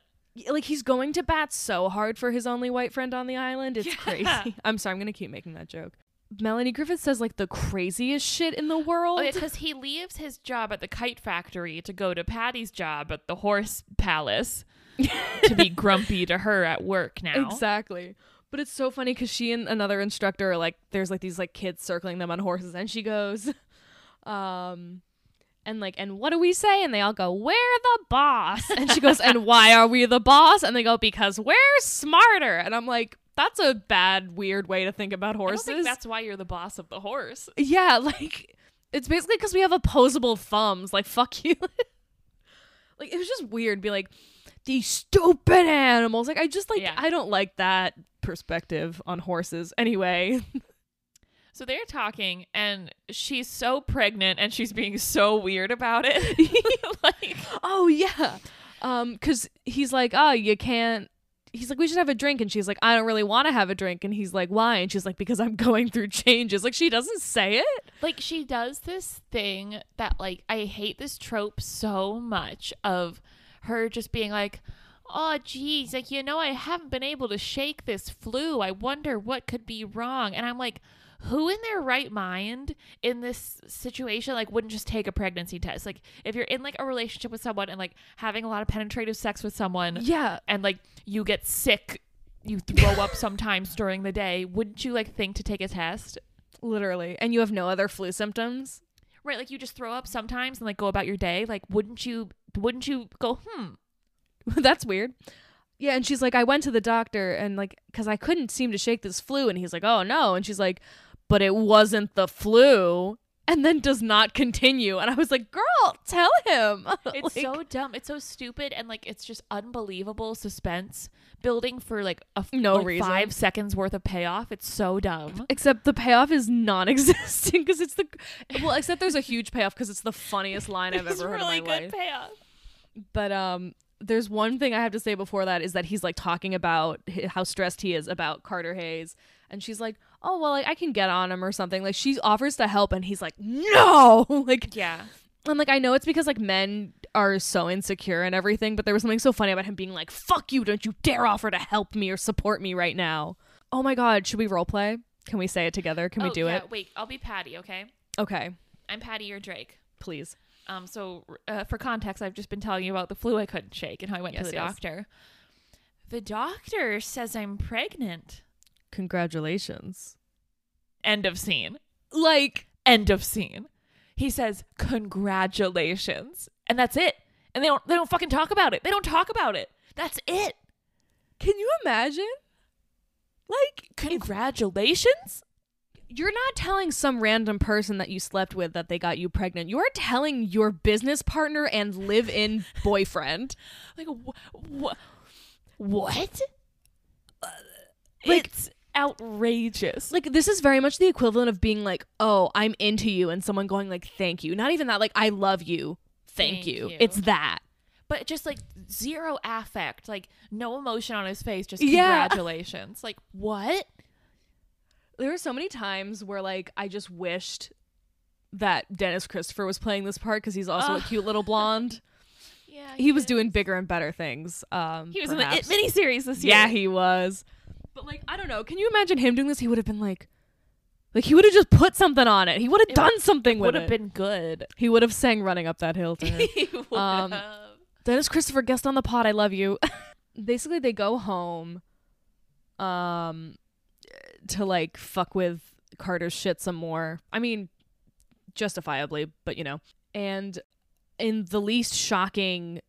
like he's going to bat so hard for his only white friend on the island. It's Yeah. crazy. I'm sorry, I'm gonna keep making that joke. Melanie Griffith says like the craziest shit in the world. Oh, because he leaves his job at the kite factory to go to Patty's job at the horse palace *laughs* to be grumpy to her at work now. Exactly. But it's so funny because she and another instructor are like, there's like these like kids circling them on horses, and she goes, *laughs* um, and like, and what do we say? And they all go, we're the boss. And she goes, and why are we the boss? And they go, because we're smarter. And I'm like, that's a bad, weird way to think about horses. think that's why you're the boss of the horse. yeah, *laughs* like it's basically because we have opposable thumbs. Like, fuck you. *laughs* like it was just weird. Be like, these stupid animals. Like I just like Yeah. I don't like that perspective on horses. Anyway, *laughs* So they're talking, and she's so pregnant, and she's being so weird about it. like, oh yeah, um, because he's like, oh, you can't. He's like, we should have a drink, and she's like, I don't really want to have a drink, and he's like, why? And she's like, because I'm *laughs* going through changes. Like she doesn't say it. like she does this thing that like I hate this trope so much of her just being like, "Oh, geez, like you know, I haven't been able to shake this flu. I wonder what could be wrong." And I'm like. Who in their right mind in this situation like wouldn't just take a pregnancy test? Like if you're in like a relationship with someone and like having a lot of penetrative sex with someone Yeah, and like you get sick, you throw up *laughs* sometimes during the day, wouldn't you like think to take a test? literally. And you have no other flu symptoms. Right, like you just throw up sometimes and like go about your day. Like, wouldn't you? Wouldn't you go? Hmm. *laughs* That's weird. Yeah, and she's like, I went to the doctor and like, cause I couldn't seem to shake this flu, and he's like, oh no, and she's like, but it wasn't the flu, and then does not continue, and I was like, girl, tell him. *laughs* It's Like, so dumb. It's so stupid, and like it's just unbelievable suspense building for like a f- No like, reason. five seconds worth of payoff. It's so dumb. Except the payoff is non-existent because *laughs* it's the well. Except there's a huge payoff because it's the funniest line I've *laughs* ever heard really in my good life. payoff. But um, there's one thing I have to say before that is that he's like talking about how stressed he is about Carter Hayes, and she's like, "Oh well, like I can get on him or something." Like she offers to help, and he's like, "No!" *laughs* like, Yeah. and like I know it's because like men are so insecure and everything, but there was something so funny about him being like, "Fuck you! Don't you dare offer to help me or support me right now." Oh my god, should we role play? Can we say it together? Can we Oh, do yeah, it? Wait, I'll be Patty. Okay, Okay, I'm Patty. You're Drake. please. Um, so uh, for context, I've just been telling you about the flu I couldn't shake and how I went Yes, to the yes. doctor. The doctor says I'm pregnant. Congratulations. End of scene. Like, End of scene. He says congratulations, and that's it. And they don't they don't fucking talk about it. They don't talk about it. That's it. can you imagine? Like, Congratulations. you're not telling some random person that you slept with that they got you pregnant. You are telling your business partner and live-in *laughs* boyfriend. Like wh- wh- what? Like- it's outrageous. Like this is very much the equivalent of being like, "Oh, I'm into you," and someone going like, "Thank you." Not even that like, "I love you." Thank, Thank you. you. It's that. but just like zero affect, like no emotion on his face, just Yeah. congratulations. like what? There were so many times where like I just wished that Dennis Christopher was playing this part because he's also a cute little blonde. *laughs* Yeah, he was doing bigger and better things. Um, He was perhaps. in the It miniseries this year. Yeah, he was. But like, I don't know. Can you imagine him doing this? He would have been like, like he would have just put something on it. He would have done something with it. would have been good. He would have sang "Running Up That Hill" to her. *laughs* he would Um, have. Dennis Christopher, guest on the pod. I love you. *laughs* Basically, they go home, um, to like fuck with Carter's shit some more. I mean, justifiably, but you know. And in the least shocking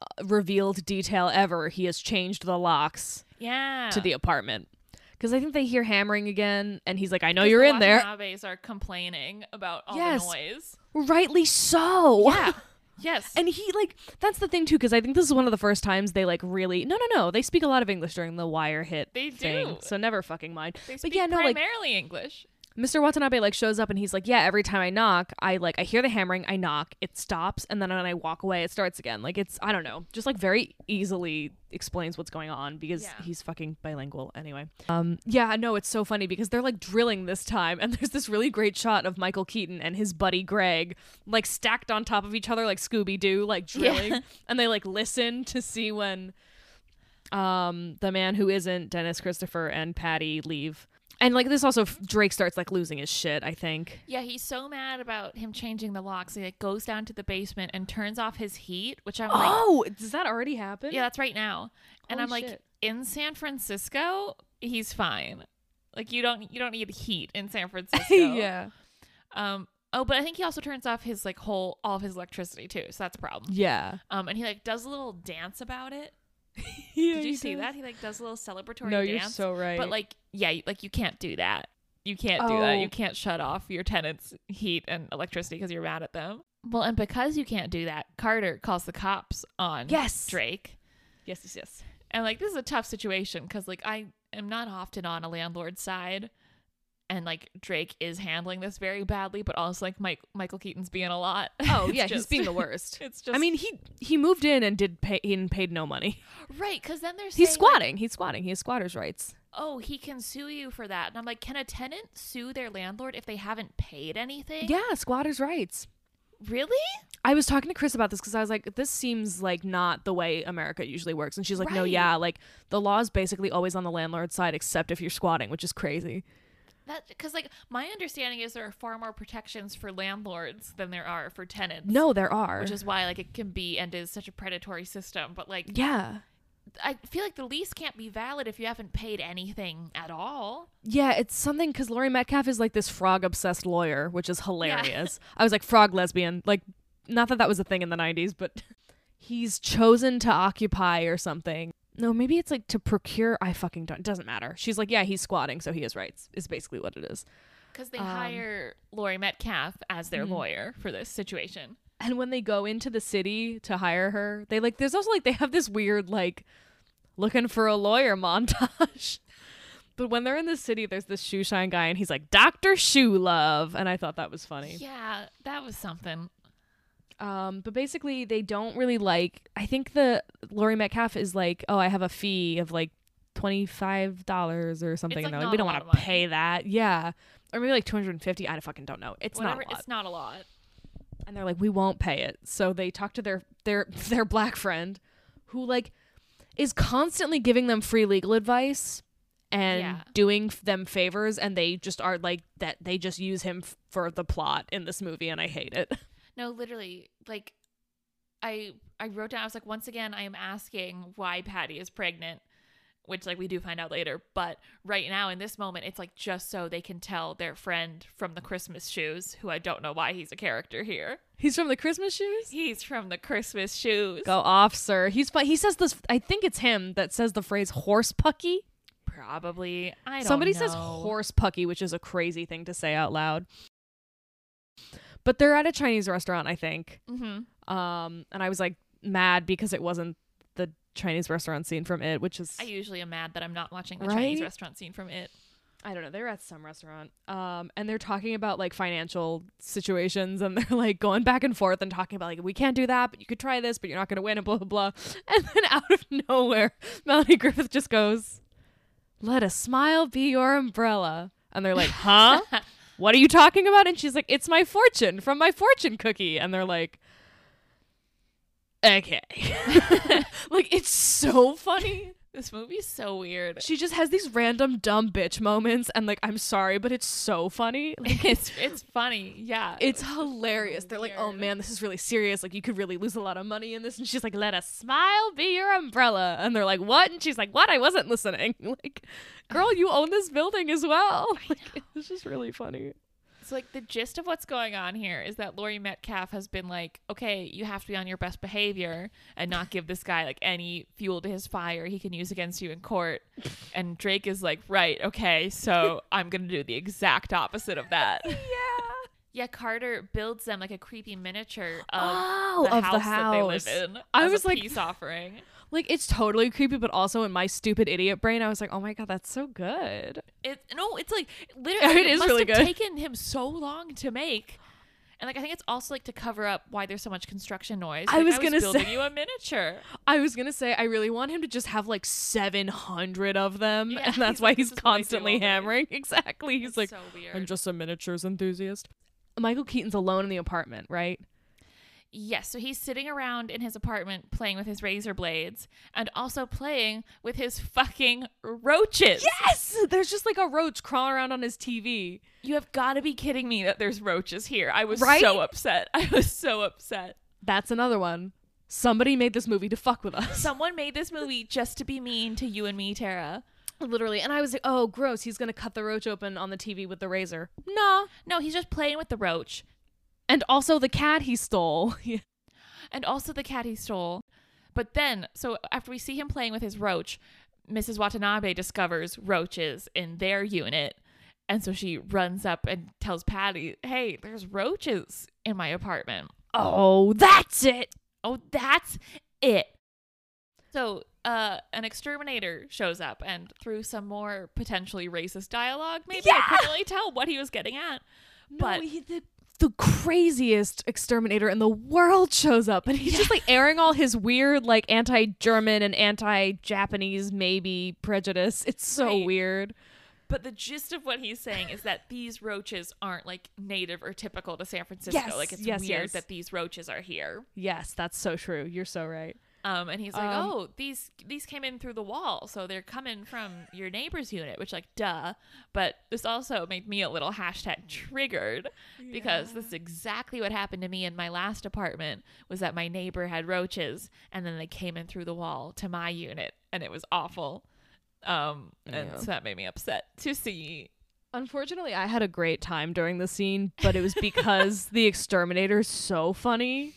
uh, revealed detail ever, he has changed the locks Yeah. to the apartment. Because I think they hear hammering again, and he's like, "I know you're the in there." Watanabes are complaining about all Yes. the noise. Rightly so. Yeah. *laughs* yes. And he like that's the thing too, because I think this is one of the first times they like really no no no they speak a lot of English during the wire hit They thing, do. so never fucking mind. they but speak yeah, no, like- primarily English. Mr. Watanabe like shows up and he's like, yeah, every time I knock, I like I hear the hammering, I knock, it stops, and then when I walk away, it starts again. Like it's I don't know, just like very easily explains what's going on because Yeah. he's fucking bilingual anyway. Um, yeah, no, it's so funny because they're like drilling this time, and *laughs* there's this really great shot of Michael Keaton and his buddy Greg like stacked on top of each other like Scooby Doo, like Yeah. drilling, *laughs* and they like listen to see when um the man who isn't Dennis Christopher and Patty leave. And like this also Drake starts like losing his shit, I think. Yeah, he's so mad about him changing the locks. He like goes down to the basement and turns off his heat, which I'm like, Oh, does that already happen? yeah, that's right now. and I'm like, in San Francisco, he's fine. Like you don't you don't need heat in San *laughs* Francisco. yeah. Um. Oh, but I think he also turns off his like whole all of his electricity too, so that's a problem. Yeah. Um, and he like does a little dance about it. *laughs* yeah Did you see that? He like does a little celebratory No, dance. you're so right. But like, yeah, like you can't do that. You can't do that. Oh. You can't shut off your tenants' heat and electricity because you're mad at them. Well, and because you can't do that, Carter calls the cops on Yes. Drake. yes, yes, yes. And like this is a tough situation because like I am not often on a landlord's side, and like Drake is handling this very badly, but also like Mike Michael Keaton's being a lot. *laughs* Oh yeah, he's being the *laughs* worst. It's just I mean, he he moved in and did pay and paid no money. right because then there's He's squatting. He's squatting. He has squatters' rights. oh he can sue you for that, and I'm like, can a tenant sue their landlord if they haven't paid anything? Yeah, squatters' rights. really? I was talking to Chris about this because I was like, this seems like not the way America usually works. And she's like, no, yeah, like the law is basically always on the landlord's side, except if you're squatting, which is crazy. That because like my understanding is there are far more protections for landlords than there are for tenants. No, there are. which is why like it can be and is such a predatory system. But like yeah. I feel like the lease can't be valid if you haven't paid anything at all. Yeah, it's something because Laurie Metcalf is like this frog obsessed lawyer, which is hilarious. I was like, frog lesbian. Like, not that that was a thing in the 90s, but *laughs* he's chosen to occupy or something. No, maybe it's like to procure. I fucking don't. It doesn't matter. She's like, yeah, he's squatting, so he has rights, is basically what it is. Because they Um, hire Laurie Metcalf as their Mhm. lawyer for this situation. And when they go into the city to hire her, they like, there's also like, they have this weird, like, looking for a lawyer *laughs* montage. But when they're in the city, there's this shoe shine guy, and he's like, Dr. Shoe Love. And I thought that was funny. Yeah, that was something. Um, but basically, they don't really like. I think the Laurie Metcalf is like, oh, I have a fee of like twenty five dollars or something, like, and they're like, we don't want to pay that, yeah, or maybe like two hundred and fifty. I fucking don't know. It's Whatever, not a lot. It's not a lot. and they're like, we won't pay it. So they talk to their their *laughs* their black friend, who like is constantly giving them free legal advice and Yeah. doing them favors, and they just are like that. They just use him f- for the plot in this movie, and I hate it. *laughs* No, literally, like I I wrote down I was like once again I am asking why Patty is pregnant, which like we do find out later, but right now in this moment it's like just so they can tell their friend from the Christmas shoes, who I don't know why he's a character here. He's from the Christmas shoes. He's from the Christmas shoes. Go off, sir. He's he says this. I think it's him that says the phrase "horse pucky." Probably. I don't Somebody know. says "horse pucky," which is a crazy thing to say out loud. But they're at a Chinese restaurant, I think. Mm-hmm. Um, and I was like mad because it wasn't the Chinese restaurant scene from it, which is I usually am mad that I'm not watching the Chinese restaurant scene from it. I don't know. They're at some restaurant. Um, and they're talking about like financial situations and *laughs* they're like going back and forth and talking about like we can't do that, but you could try this, but you're not gonna win and blah blah blah. *laughs* And then out of nowhere, Melanie *laughs* Griffith just goes, Let a smile be your umbrella. And they're like, Huh? What are you talking about? And she's like, It's my fortune from my fortune cookie. And they're like, Okay. *laughs* like it's so funny. This movie's so weird. She just has these random dumb bitch moments, and like, I'm sorry, but it's so funny. *laughs* Like, it's it's funny. Yeah. it's hilarious. They're like, oh man, this is really serious. Like, you could really lose a lot of money in this. And she's like, let a smile be your umbrella. And they're like, what? And she's like, what? I wasn't listening. *laughs* Like, girl, you own this building as well. *laughs* Like, it's just really funny. So like the gist of what's going on here is that Laurie Metcalf has been like, okay, you have to be on your best behavior and not give this guy like any fuel to his fire he can use against you in court. And Drake is like, right, okay, so *laughs* I'm gonna do the exact opposite of that. *laughs* Yeah. Yeah, Carter builds them like a creepy miniature of Oh, the of house the that they live in. I as a was like- peace offering. Like, it's totally creepy, but also in my stupid idiot brain, I was like, oh my God, that's so good. It no, it's like literally *laughs* It is must really have good. taken him so long to make. And like I think it's also like to cover up why there's so much construction noise. I Like, was gonna building say- you a miniature. *laughs* I was gonna say I really want him to just have like seven hundred of them, Yeah, and that's why like, he's "This is what I do constantly all day." hammering. *laughs* Exactly. He's It's like, so. I'm just a miniatures enthusiast. Michael Keaton's alone in the apartment, right? Yes, so he's sitting around in his apartment playing with his razor blades and also playing with his fucking roaches. Yes, there's just like a roach crawling around on his TV. You have got to be kidding me that there's roaches here. I was Right? so upset. *laughs* I was so upset. That's another one. Somebody made this movie to fuck with us. Someone made this movie just to be mean to you and me, Tara. Literally. And I was like, oh, gross. He's going to cut the roach open on the TV with the razor. Nah. No, he's just playing with the roach. And also the cat he stole. *laughs* and also the cat he stole. But then, so after we see him playing with his roach, Mrs. Watanabe discovers roaches in their unit. And so she runs up and tells Patty, hey, there's roaches in my apartment. oh, that's it. Oh, that's it. So, uh, an exterminator shows up, and through some more potentially racist dialogue, maybe I couldn't really tell what he was getting at. But- he, the, the craziest exterminator in the world shows up and he's just like airing all his weird like anti-german and anti-japanese maybe prejudice it's so Right. weird But the gist of what he's saying is that these roaches aren't like native or typical to San Francisco. Yes, like it's yes, weird yes. that these roaches are here. yes that's so true you're so right Um, and he's like, Um, "Oh, these these came in through the wall, so they're coming from your neighbor's unit." Which, like, duh. But this also made me a little hashtag triggered because this is exactly what happened to me in my last apartment. Was that my neighbor had roaches, and then they came in through the wall to my unit, and it was awful. Um, and Yeah. so that made me upset to see unfortunately i had a great time during the scene but it was because *laughs* the exterminator is so funny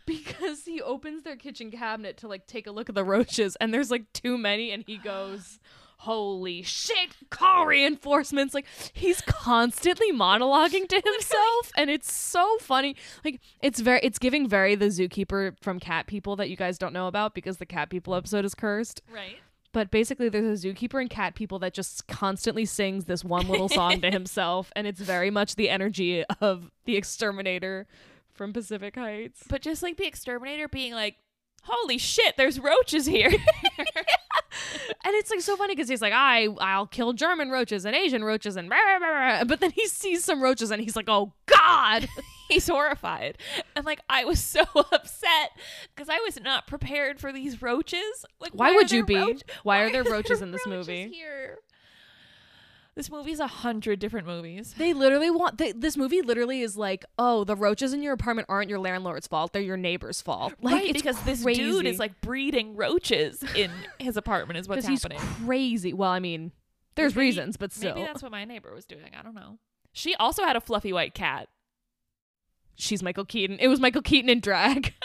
*laughs* because he opens their kitchen cabinet to like take a look at the roaches and there's like too many and he goes holy shit call reinforcements like he's constantly monologuing to himself and it's so funny. Like it's very it's giving very the zookeeper from cat people that you guys don't know about because the cat people episode is cursed. Right. but basically there's a zookeeper and cat people that just constantly sings this one little song to *laughs* himself and it's very much the energy of the exterminator from pacific heights But just like the exterminator being like, "Holy shit, there's roaches here." *laughs* and it's like so funny because he's like i i'll kill german roaches and asian roaches and blah, blah, blah. but then he sees some roaches and he's like oh god *laughs* He's horrified. And like I was so *laughs* upset because I was not prepared for these roaches. Like Why are would you be? roach- Why are there roaches in this movie? Here? This movie's a hundred different movies. they literally want they, this movie literally is like oh the roaches in your apartment aren't your landlord's fault they're your neighbor's fault like right, it's because this dude is like breeding roaches in *laughs* his apartment is what's happening. crazy well i mean there's Maybe- reasons but still Maybe that's what my neighbor was doing. I don't know. She also had a fluffy white cat. she's Michael Keaton. It was Michael Keaton in drag. *laughs*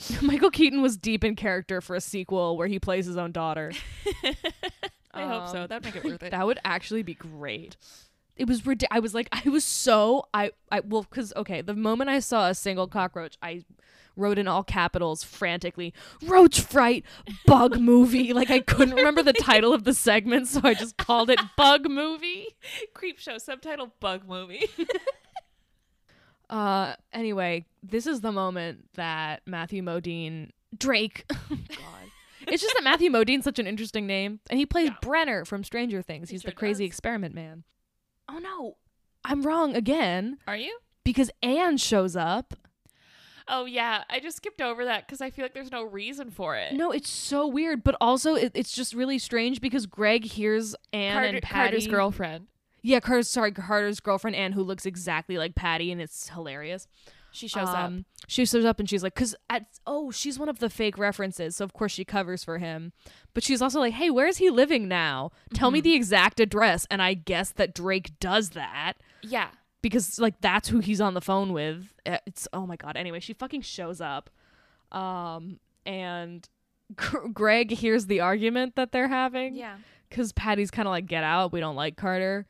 *laughs* Michael Keaton was deep in character for a sequel where he plays his own daughter. I hope so. Um, That'd make it worth it. *laughs* That would actually be great. It was rid- I was like I was so I I well cuz okay, the moment I saw a single cockroach, I wrote in all capitals frantically, "Roach fright bug *laughs* movie." Like I couldn't remember the title of the segment, so I just called it Bug Movie. *laughs* Creepshow subtitle bug movie. Uh, anyway, this is the moment that Matthew Modine Drake. God, it's just that Matthew Modine's such an interesting name, and he plays Yeah. Brenner from Stranger Things. He He's sure the crazy does. experiment man. Oh no, I'm wrong again Are you? because Anne shows up. Oh yeah, I just skipped over that because I feel like there's no reason for it. No, it's so weird, but also it, it's just really strange because Greg hears Anne Carter, and Patty. Carter's girlfriend. Yeah, Carter's sorry, Carter's girlfriend Anne, who looks exactly like Patty, and it's hilarious. She shows up. Um, She shows up and she's like, "Cause at oh, she's one of the fake references, so of course she covers for him." But she's also like, "Hey, where's he living now? Tell me Mhm. the exact address." And I guess that Drake does that Yeah. because like that's who he's on the phone with. Uh, It's oh my god. Anyway, she fucking shows up, um, and *laughs* Gr- Greg hears the argument that they're having Yeah. because Patty's kind of like, get out, we don't like Carter.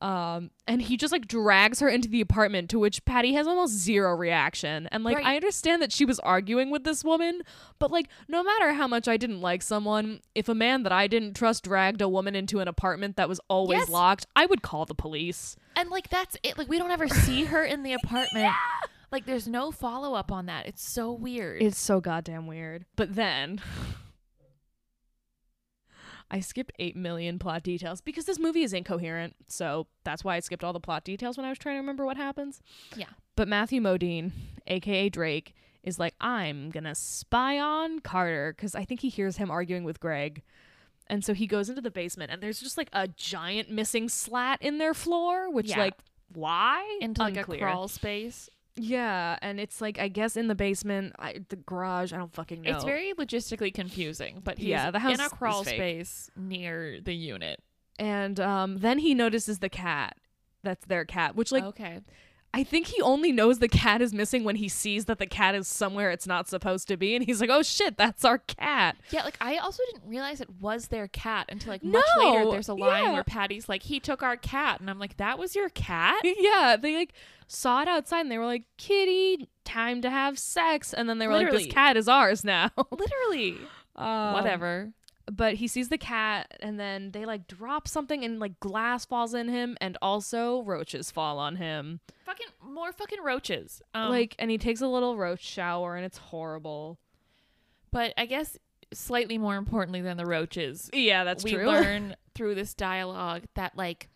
Um, and he just like drags her into the apartment to which Patty has almost zero reaction. And like, Right. I understand that she was arguing with this woman, but like, no matter how much I didn't like someone, if a man that I didn't trust dragged a woman into an apartment that was always Yes. locked, I would call the police. And like that's it. Like we don't ever see her in the *laughs* apartment. Like there's no follow up on that. It's so weird. It's so goddamn weird. But then *laughs* I skipped 8 million plot details because this movie is incoherent. So that's why I skipped all the plot details when I was trying to remember what happens. Yeah. But Matthew Modine, aka Drake, is like, I'm going to spy on Carter because I think he hears him arguing with Greg. And so he goes into the basement and there's just like a giant missing slat in their floor, which, Yeah. like, why? Into like Unclear. a crawl space. Yeah, and it's like I guess in the basement, I, the garage. I don't fucking know. It's very logistically confusing, but he's Yeah, the house in a crawl space near the unit. and um, then he notices the cat. That's their cat, which like okay. I think he only knows the cat is missing when he sees that the cat is somewhere it's not supposed to be, and he's like, "Oh shit, that's our cat." Yeah, like I also didn't realize it was their cat until like much later. There's a line yeah. where Patty's like, "He took our cat," and I'm like, "That was your cat?" *laughs* yeah, they like saw it outside, and they were like, "Kitty, time to have sex," and then they were like, "This cat is ours now." *laughs* Literally. Um, Whatever. But he sees the cat and then they like drop something and like glass falls in him and also roaches fall on him. Fucking more fucking roaches. Um, like and he takes a little roach shower and it's horrible. But I guess slightly more importantly than the roaches, yeah that's we true. learn *laughs* through this dialogue that like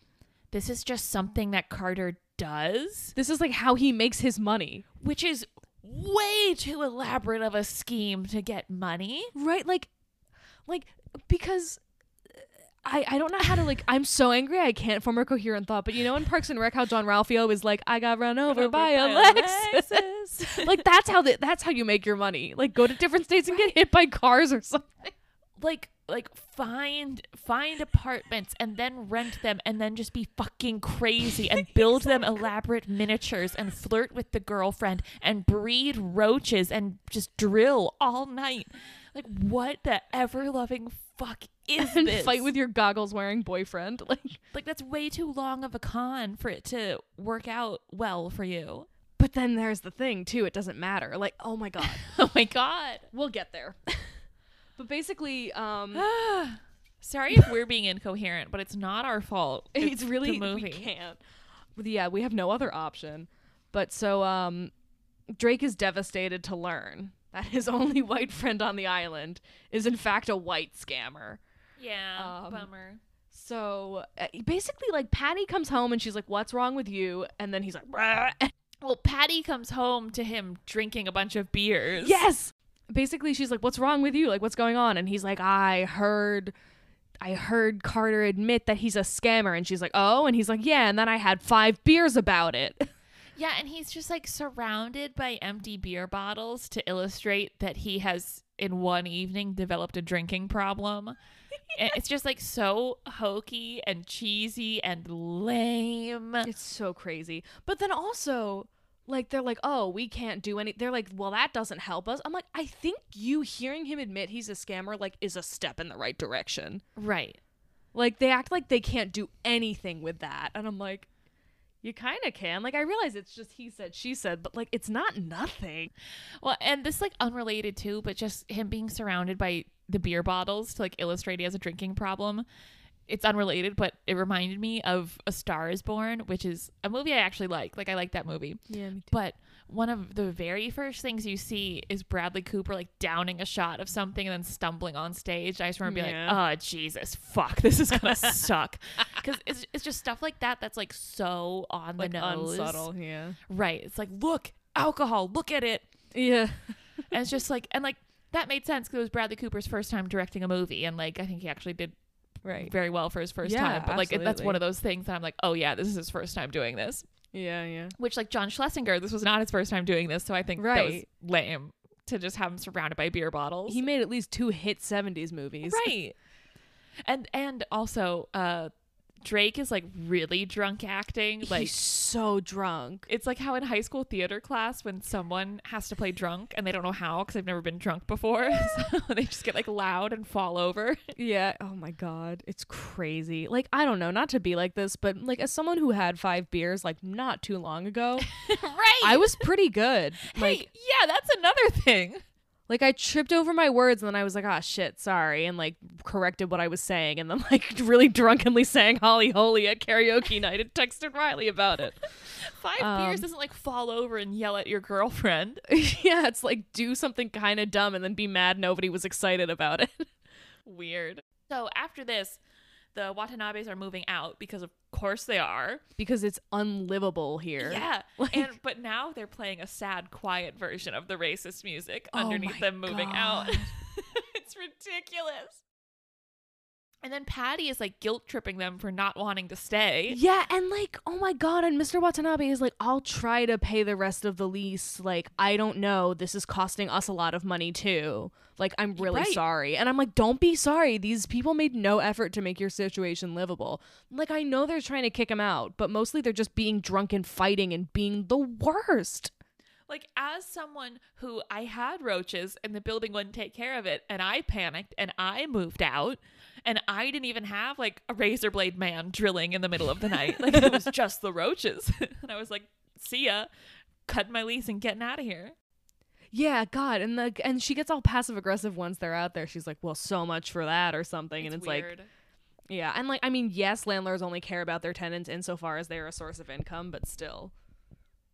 this is just something that Carter does, this is like how he makes his money. Which is way too elaborate of a scheme to get money. right like like because uh, I, I don't know how to like I'm so angry I can't form a coherent thought but you know in Parks and Rec how Jean-Ralphio is like I got run over, by, a Lexus *laughs* like that's how the, that's how you make your money. Like go to different states and get hit by cars or something. Like like find find apartments and then rent them and then just be fucking crazy and *laughs* build them elaborate miniatures and flirt with the girlfriend and breed roaches and just drill all night. Like what the ever loving fuck *laughs* is and this fight with your goggles wearing boyfriend *laughs* like like that's way too long of a con for it to work out well for you But then there's the thing too, it doesn't matter. Like, oh my god. *laughs* oh my god we'll get there. but basically, um *sighs* sorry if we're being incoherent but it's not our fault it's, really the movie we can't. Yeah, we have no other option. But so um Drake is devastated to learn that his *laughs* only white friend on the island is in fact a white scammer. yeah Um, bummer So uh, basically like Patty comes home and she's like what's wrong with you? And then he's like. *laughs* Well, Patty comes home to him drinking a bunch of beers. Yes. Basically, she's like, "What's wrong with you? Like, what's going on?" And he's like, "I heard, I heard Carter admit that he's a scammer." And she's like, "Oh," and he's like, "Yeah." And then I had five beers about it. *laughs* Yeah, and he's just like surrounded by empty beer bottles to illustrate that he has in one evening developed a drinking problem. *laughs* It's just like so hokey and cheesy and lame. it's so crazy. But then also, like, they're like, "Oh, we can't do any." They're like, "Well, that doesn't help us." I'm like, I think you hearing him admit he's a scammer like is a step in the right direction. Right. Like they act like they can't do anything with that, and I'm like. You kind of can. Like, I realize it's just he said, she said, but like, it's not nothing. Well, and this like unrelated too, but just him being surrounded by the beer bottles to like illustrate he has a drinking problem. It's unrelated, but it reminded me of A Star is Born, which is a movie I actually like. Like I like that movie. Yeah, me too. But one of the very first things you see is Bradley Cooper like downing a shot of something and then stumbling on stage. I just remember being Yeah. like, "Oh Jesus, fuck, this is gonna *laughs* suck," because it's it's just stuff like that that's like so on the like nose, unsubtle, yeah. right? It's like, look, alcohol, look at it, Yeah. and it's just like, and like that made sense because it was Bradley Cooper's first time directing a movie, and like I think he actually did Right. very well for his first Yeah, time. But like it, that's one of those things that I'm like, oh yeah, this is his first time doing this. Yeah, yeah. Which like John Schlesinger, this was not his first time doing this, so I think that was Right. lame to just have him surrounded by beer bottles. He made at least two hit 70s movies. right. And and also uh Drake is like really drunk acting. Like He's so drunk. it's like how in high school theater class when someone has to play drunk and they don't know how because they've never been drunk before, *laughs* so they just get like loud and fall over. *laughs* Yeah. Oh my god, it's crazy. Like I don't know, not to be like this, but like as someone who had 5 beers like not too long ago, *laughs* right. I was pretty good. Like hey, yeah, that's another thing. Like I tripped over my words and then I was like, "Ah, shit, sorry," and like corrected what I was saying and then *laughs* like really drunkenly sang Holly Holy at karaoke night and texted Riley about it. Five Um, beers doesn't like fall over and yell at your girlfriend. *laughs* yeah, it's like do something kind of dumb and then be mad nobody was excited about it. *laughs* Weird. So after this, the Watanabes are moving out because of course they are. because it's unlivable here. Yeah. *laughs* Like- and but now they're playing a sad, quiet version of the racist music Oh underneath them moving out. *laughs* It's ridiculous. And then Patty is like guilt tripping them for not wanting to stay. Yeah, and like, oh my god, and Mr. Watanabe is like, I'll try to pay the rest of the lease. Like, I don't know. This is costing us a lot of money too. Like, I'm really Right. sorry. And I'm like, don't be sorry. These people made no effort to make your situation livable. Like, I know they're trying to kick him out, but mostly they're just being drunk and fighting and being the worst. Like as someone who I had roaches and the building wouldn't take care of it and I panicked and I moved out and I didn't even have like a razor blade man drilling in the middle of the night. Like it was *laughs* just the roaches. *laughs* and I was like, see ya, cutting my lease and getting out of here. Yeah, God, and the and she gets all passive aggressive once they're out there. She's like, "Well, so much for that," or something, and it's like. Yeah, and like I mean, yes, landlords only care about their tenants insofar as they're a source of income, but still.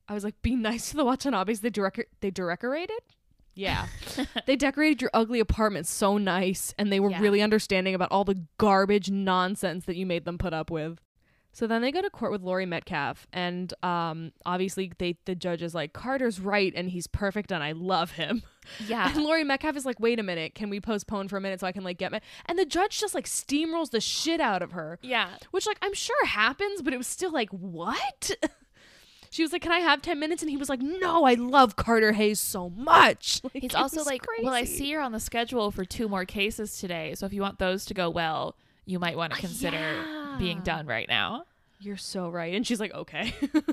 I was like, be nice to the Watanabes. They direct they decorated? Yeah. *laughs* they decorated your ugly apartment so nice and they were Yeah. really understanding about all the garbage nonsense that you made them put up with. So then they go to court with Laurie Metcalf and um obviously they the judge is like Carter's right and he's perfect and I love him. *laughs* yeah. And Laurie Metcalf is like, wait a minute, can we postpone for a minute so I can like get my and the judge just like steamrolls the shit out of her. Yeah. Which like I'm sure happens, but it was still like, what? *laughs* she was like, Can I have ten minutes? And he was like, No, I love Carter Hayes so much. *laughs* Like, He's also like, well, I see you're on the schedule for two more cases today. So if you want those to go well, you might want to Uh, consider being done right now. You're so right. And she's like, Okay. *laughs*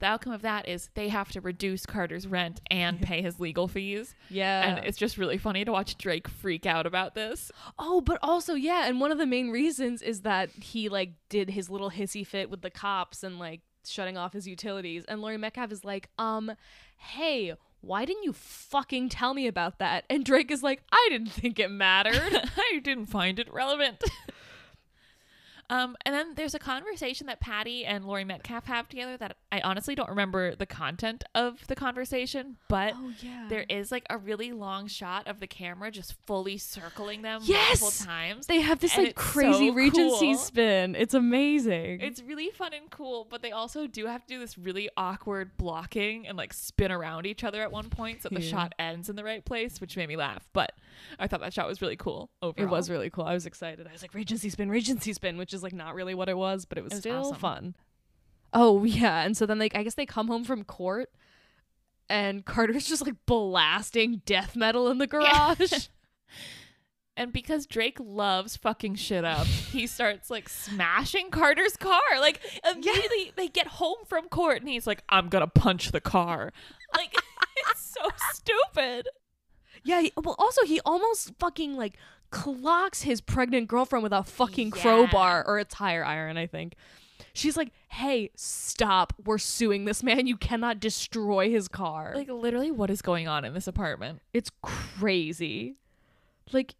The outcome of that is they have to reduce Carter's rent and pay his legal fees. yeah. And it's just really funny to watch Drake freak out about this. oh, but also, yeah, and one of the main reasons is that he like did his little hissy fit with the cops and like shutting off his utilities. And Laurie Metcalf is like, um, hey, why didn't you fucking tell me about that? And Drake is like, I didn't think it mattered. *laughs* I didn't find it relevant. *laughs* um, and then there's a conversation that Patty and Laurie Metcalf have together that I honestly don't remember the content of the conversation, but Oh, yeah. there is like a really long shot of the camera just fully circling them Yes! multiple times. They have this like crazy so Regency cool. spin. It's amazing. It's really fun and cool, but they also do have to do this really awkward blocking and like spin around each other at one point so the shot ends in the right place, which made me laugh. But I thought that shot was really cool overall. it was really cool. I was excited. I was like Regency spin, Regency spin, which is like not really what it was, but it was, It was still awesome. fun. Oh yeah, and so then like I guess they come home from court, and Carter's just like blasting death metal in the garage. *laughs* *laughs* And because Drake loves fucking shit up, he starts like smashing Carter's car. Like immediately they get home from court and he's like, I'm gonna punch the car. Like *laughs* it's so stupid. Yeah. He, well, also he almost fucking like clocks his pregnant girlfriend with a fucking Yeah. crowbar or a tire iron. I think. She's like, "Hey, stop! We're suing this man. You cannot destroy his car." Like literally what is going on in this apartment? It's crazy. Like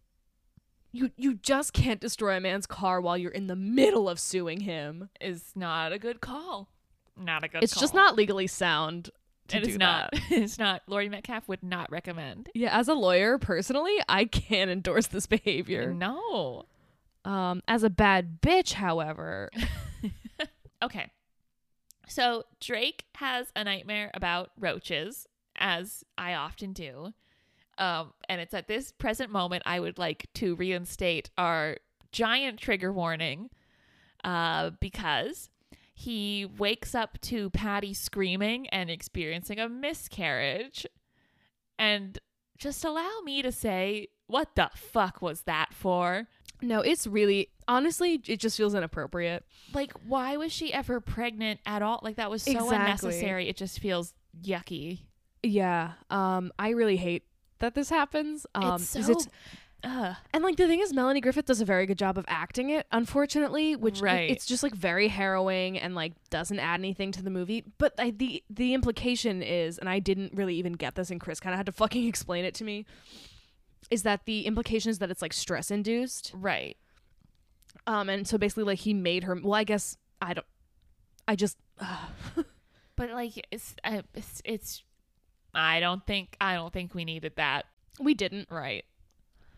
you you just can't destroy a man's car while you're in the middle of suing him. Is not a good call. Not a good It's just not legally sound It is not. that. *laughs* It's not. Laurie Metcalf would not recommend. Yeah, as a lawyer personally, I *laughs* can't endorse this behavior. No. Um as a bad bitch, however, *laughs* Okay. So Drake has a nightmare about roaches, as I often do. Um, and it's at this present moment I would like to reinstate our giant trigger warning uh, because he wakes up to Patty screaming and experiencing a miscarriage. And just allow me to say, what the fuck was that for? no, it's really honestly, it just feels inappropriate. like why was she ever pregnant at all like that was so Exactly. unnecessary it just feels yucky Yeah. Um I really hate that this happens. Um it's so it's Ugh. And like the thing is, Melanie Griffith does a very good job of acting it, unfortunately, which Right. it's just like very harrowing and like doesn't add anything to the movie. But I, the the implication is, and I didn't really even get this, and Chris kind of had to fucking *laughs* explain it to me, is that the implication is that it's like stress induced. right Um, and so basically, like he made her. Well, I guess I don't. I just. *laughs* but like it's, uh, it's it's i don't think i don't think we needed that we didn't. right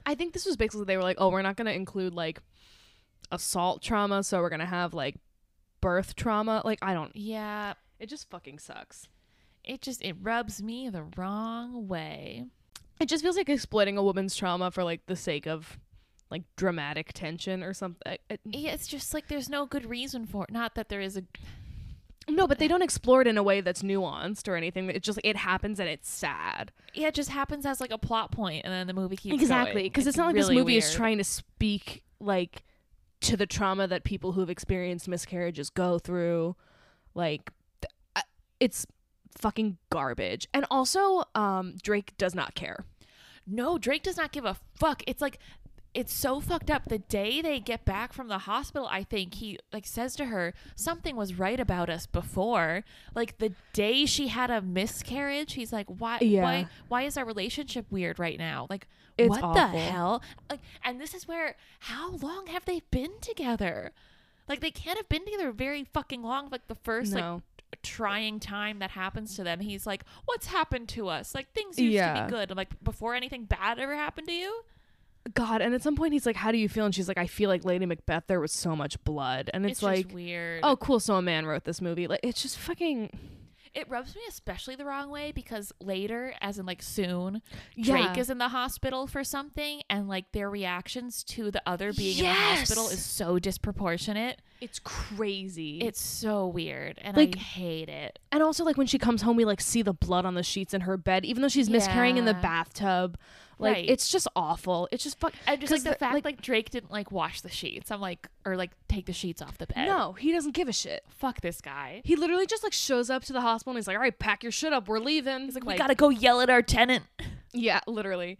I think this was basically they were like, oh, we're not gonna include like assault trauma, so we're gonna have like birth trauma. Like I don't. Yeah, It just fucking sucks. it just it rubs me the wrong way. It just feels like exploiting a woman's trauma for like the sake of like dramatic tension or something. It- Yeah, it's just like there's no good reason for it. Not that there is a no, but they don't explore it in a way that's nuanced or anything. It just it happens and it's sad. yeah, it just happens as like a plot point, and then the movie keeps exactly because it's, not like this really movie is trying to speak like to the trauma that people who've experienced miscarriages go through like uh, it's fucking garbage and also um drake does not care No, Drake does not give a fuck. It's like it's so fucked up. The day they get back from the hospital, I think he like says to her, "Something was right about us before." Like the day she had a miscarriage, he's like, "Why? Yeah. Why? Why is our relationship weird right now? Like, It's what awful. the hell?" Like, and this is where how long have they been together? Like, they can't have been together very fucking long. Like the first like no trying time that happens to them, he's like, "What's happened to us? Like things used to be good. I'm like, before anything bad ever happened to you." God and at some point he's like how do you feel and she's like i feel like lady macbeth there was so much blood and it's, It's, like just weird. oh cool so a man wrote this movie like it's just fucking it rubs me especially the wrong way because later, as in like soon, yeah. Drake is in the hospital for something, and like their reactions to the other being in the hospital is so disproportionate. it's crazy It's so weird, and Like- I hate it. And also, like when she comes home, we like see the blood on the sheets in her bed, even though she's miscarrying in the bathtub. Like Right. it's just awful. It's just fuck. And just like the, the- fact like- like, Drake didn't like wash the sheets. I'm like, or like take the sheets off the bed. No, he doesn't give a shit. fuck this guy. He literally just like shows up to the hospital and he's like, "All right, pack your shit up. We're leaving." He's like, we gotta go yell at our tenant. *laughs* Yeah, literally.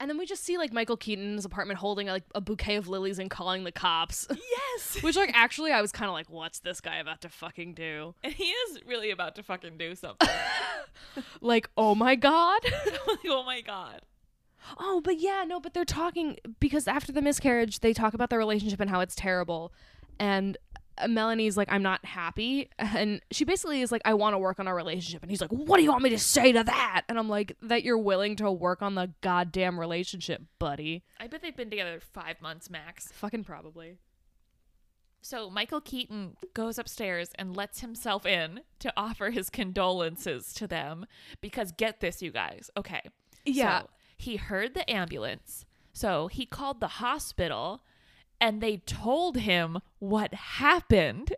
And then we just see like Michael Keaton's apartment holding like a bouquet of lilies and calling the cops. *laughs* Yes. Which like actually I was kind of like, "What's this guy about to fucking do?" And he is really about to fucking do something. *laughs* Like, oh my god. like, oh my god. Oh, but yeah, no, but they're talking because after the miscarriage, they talk about their relationship and how it's terrible. And uh, Melanie's like, I'm not happy. *laughs* And she basically is like, I want to work on our relationship. And he's like, What do you want me to say to that? And I'm like, That you're willing to work on the goddamn relationship, buddy. I bet they've been together five months max. Fucking probably. So Michael Keaton goes upstairs and lets himself in to offer his condolences to them because get this, you guys. Okay. Yeah. So he heard the ambulance. So he called the hospital and they told him what happened.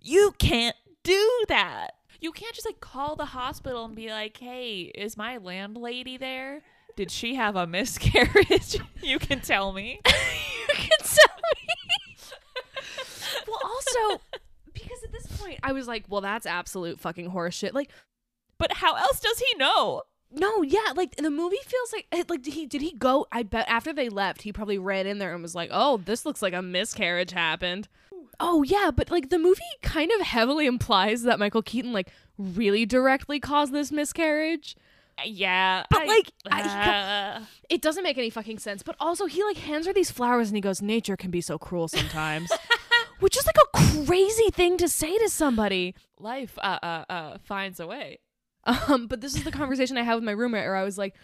You can't do that. You can't just like call the hospital and be like, hey, is my landlady there? Did she have a miscarriage? *laughs* you can tell me. *laughs* you can tell me. *laughs* well, also, because at this point, I was like, Well, that's absolute fucking horseshit. Like, But how else does he know? No, yeah, like the movie feels like like did he did he go? I bet after they left, he probably ran in there and was like, "Oh, this looks like a miscarriage happened." Oh yeah, but like the movie kind of heavily implies that Michael Keaton like really directly caused this miscarriage. Yeah. But, I- like, I- uh, It doesn't make any fucking sense. But also, he like hands her these flowers and he goes, "Nature can be so cruel sometimes," *laughs* which is like a crazy thing to say to somebody. life uh, uh, uh, finds a way. Um, but this is the conversation I had with my roommate, where I was like,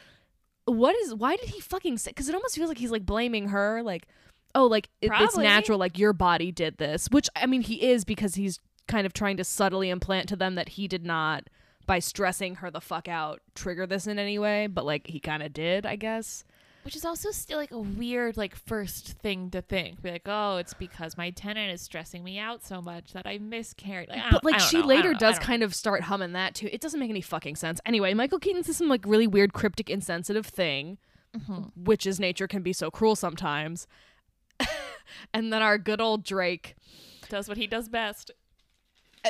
"What is? Why did he fucking say?" Because it almost feels like he's like blaming her, like, "Oh, like it, it's Probably. natural, like your body did this." Which I mean, he is because he's kind of trying to subtly implant to them that he did not, by stressing her the fuck out, trigger this in any way. But like he kind of did, I guess. Which is also still like a weird like first thing to think. Be like, oh, it's because my tenant is stressing me out so much that I miscarried. Like, I But like she know. Later don't know. I does kind of start humming that too. It doesn't make any fucking sense. Anyway, Michael Keaton says some like really weird, cryptic, insensitive thing. Mhm. which is nature can be so cruel sometimes. *laughs* and then our good old Drake does what he does best.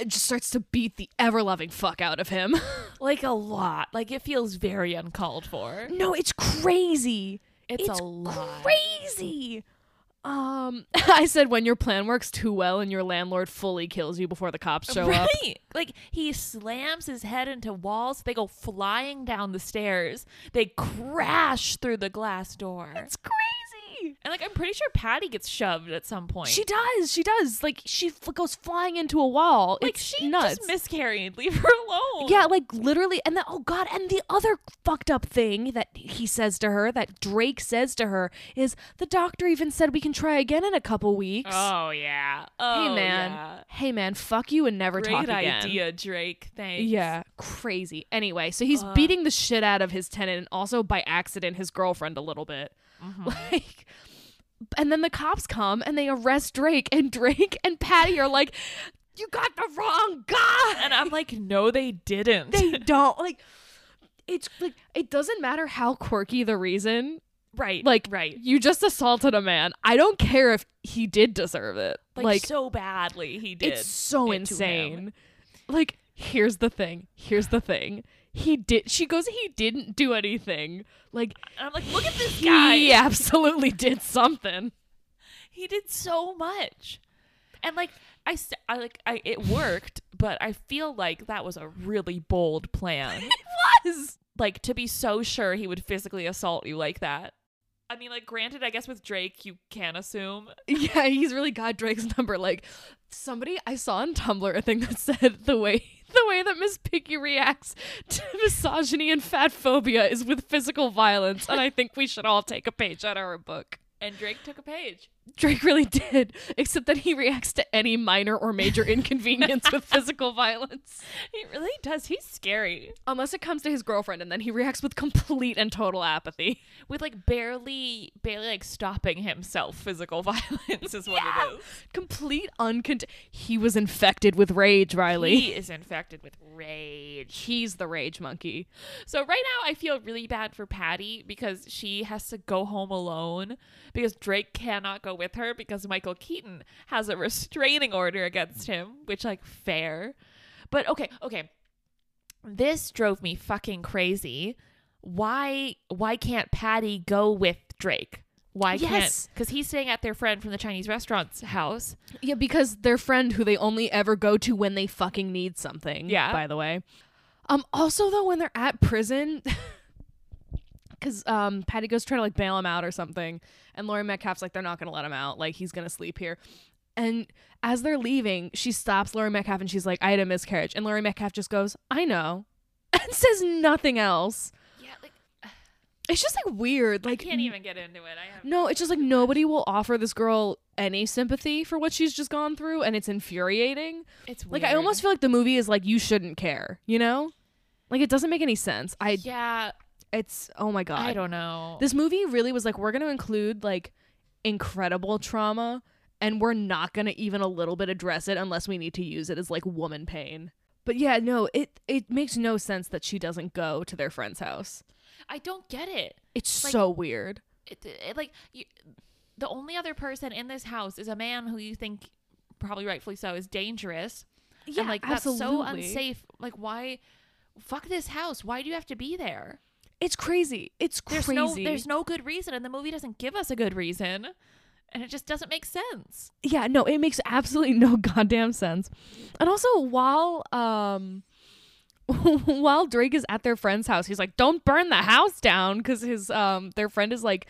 Just starts to beat the ever loving fuck out of him. *laughs* Like a lot. Like it feels very uncalled for. no, it's crazy. It's, It's a lot. Crazy. Um, *laughs* I said when your plan works too well and your landlord fully kills you before the cops show up. right. Like he slams his head into walls. They go flying down the stairs. They crash through the glass door. It's crazy. And like I'm pretty sure Patty gets shoved at some point. She does. She does. Like she f- goes flying into a wall. like it's she nuts. just miscarried. Leave her alone. yeah, like literally, and then oh god, and the other fucked up thing that he says to her, that Drake says to her, is the doctor even said we can try again in a couple weeks. Oh yeah. hey Oh, man, yeah. hey man, fuck you and never Great talk again. idea, Drake. Thanks. Yeah, crazy. Anyway, so he's Ugh. beating the shit out of his tenant and also by accident his girlfriend a little bit. Mhm. *laughs* Like and then the cops come and they arrest Drake and *laughs* Drake and Patty are like you got the wrong guy. And I'm like, no, they didn't. they *laughs* don't like it's like it doesn't matter how quirky the reason. right. Like right. you just assaulted a man. I don't care if he did deserve it. Like, Like, so badly he did. it's so it to him. insane. Like here's the thing. Here's the thing. He did she goes he didn't do anything. Like And I'm like, look at this guy. he *laughs* absolutely did something. He did so much. And like I, st- I like I it worked, but I feel like that was a really bold plan. *laughs* It was. like to be so sure he would physically assault you like that. I mean, like granted, I guess with Drake you can assume. *laughs* Yeah, he's really got Drake's number. Like somebody I saw on Tumblr a thing that *laughs* said the way the way that Miss Piggy reacts to *laughs* misogyny and fat phobia is with physical violence, and I think we should all take a page out of her book. And Drake took a page. Drake really did, except that he reacts to any minor or major *laughs* inconvenience with physical violence. He really does. He's scary. Unless it comes to his girlfriend, and then he reacts with complete and total apathy. With like barely barely like stopping himself physical *laughs* violence is what Yeah. it is. Complete uncont. He was infected with rage, Riley. He is infected with rage. He's the rage monkey. So right now I feel really bad for Patty because she has to go home alone because Drake cannot go with her because Michael Keaton has a restraining order against him, which like fair. But okay, okay. This drove me fucking crazy. Why why can't Patty go with Drake? Why Yes. can't cuz he's staying at their friend from the Chinese restaurant's house. Yeah, because their friend who they only ever go to when they fucking need something. Yeah. By the way. Um. Also, though, when they're at prison, *laughs* because um, Patty goes try to like bail him out or something, and Laurie Metcalf's like, they're not gonna let him out. Like he's gonna sleep here. And as they're leaving, she stops Laurie Metcalf and she's like, I had a miscarriage. And Laurie Metcalf just goes, I know, *laughs* and says nothing else. Yeah, like It's just like weird. Like I can't even get into it. I have No, it's just like nobody will offer this girl any sympathy for what she's just gone through, and it's infuriating. it's Like I almost feel like the movie is like you shouldn't care, you know? Like it doesn't make any sense. I Yeah, it's oh my god. I don't know. This movie really was like we're going to include like incredible trauma and we're not going to even a little bit address it unless we need to use it as like woman pain. But yeah, no, it it makes no sense that she doesn't go to their friend's house. I don't get it. It's Like- so weird. it, it like you, the only other person in this house is a man who you think probably rightfully so is dangerous Yeah, and like absolutely. that's so unsafe like why fuck this house why do you have to be there It's crazy. It's there's crazy. no there's no good reason and the movie doesn't give us a good reason and it just doesn't make sense yeah no it makes absolutely *laughs* no goddamn sense and also while um *laughs* while drake is at their friend's house he's like don't burn the house down because his um their friend is like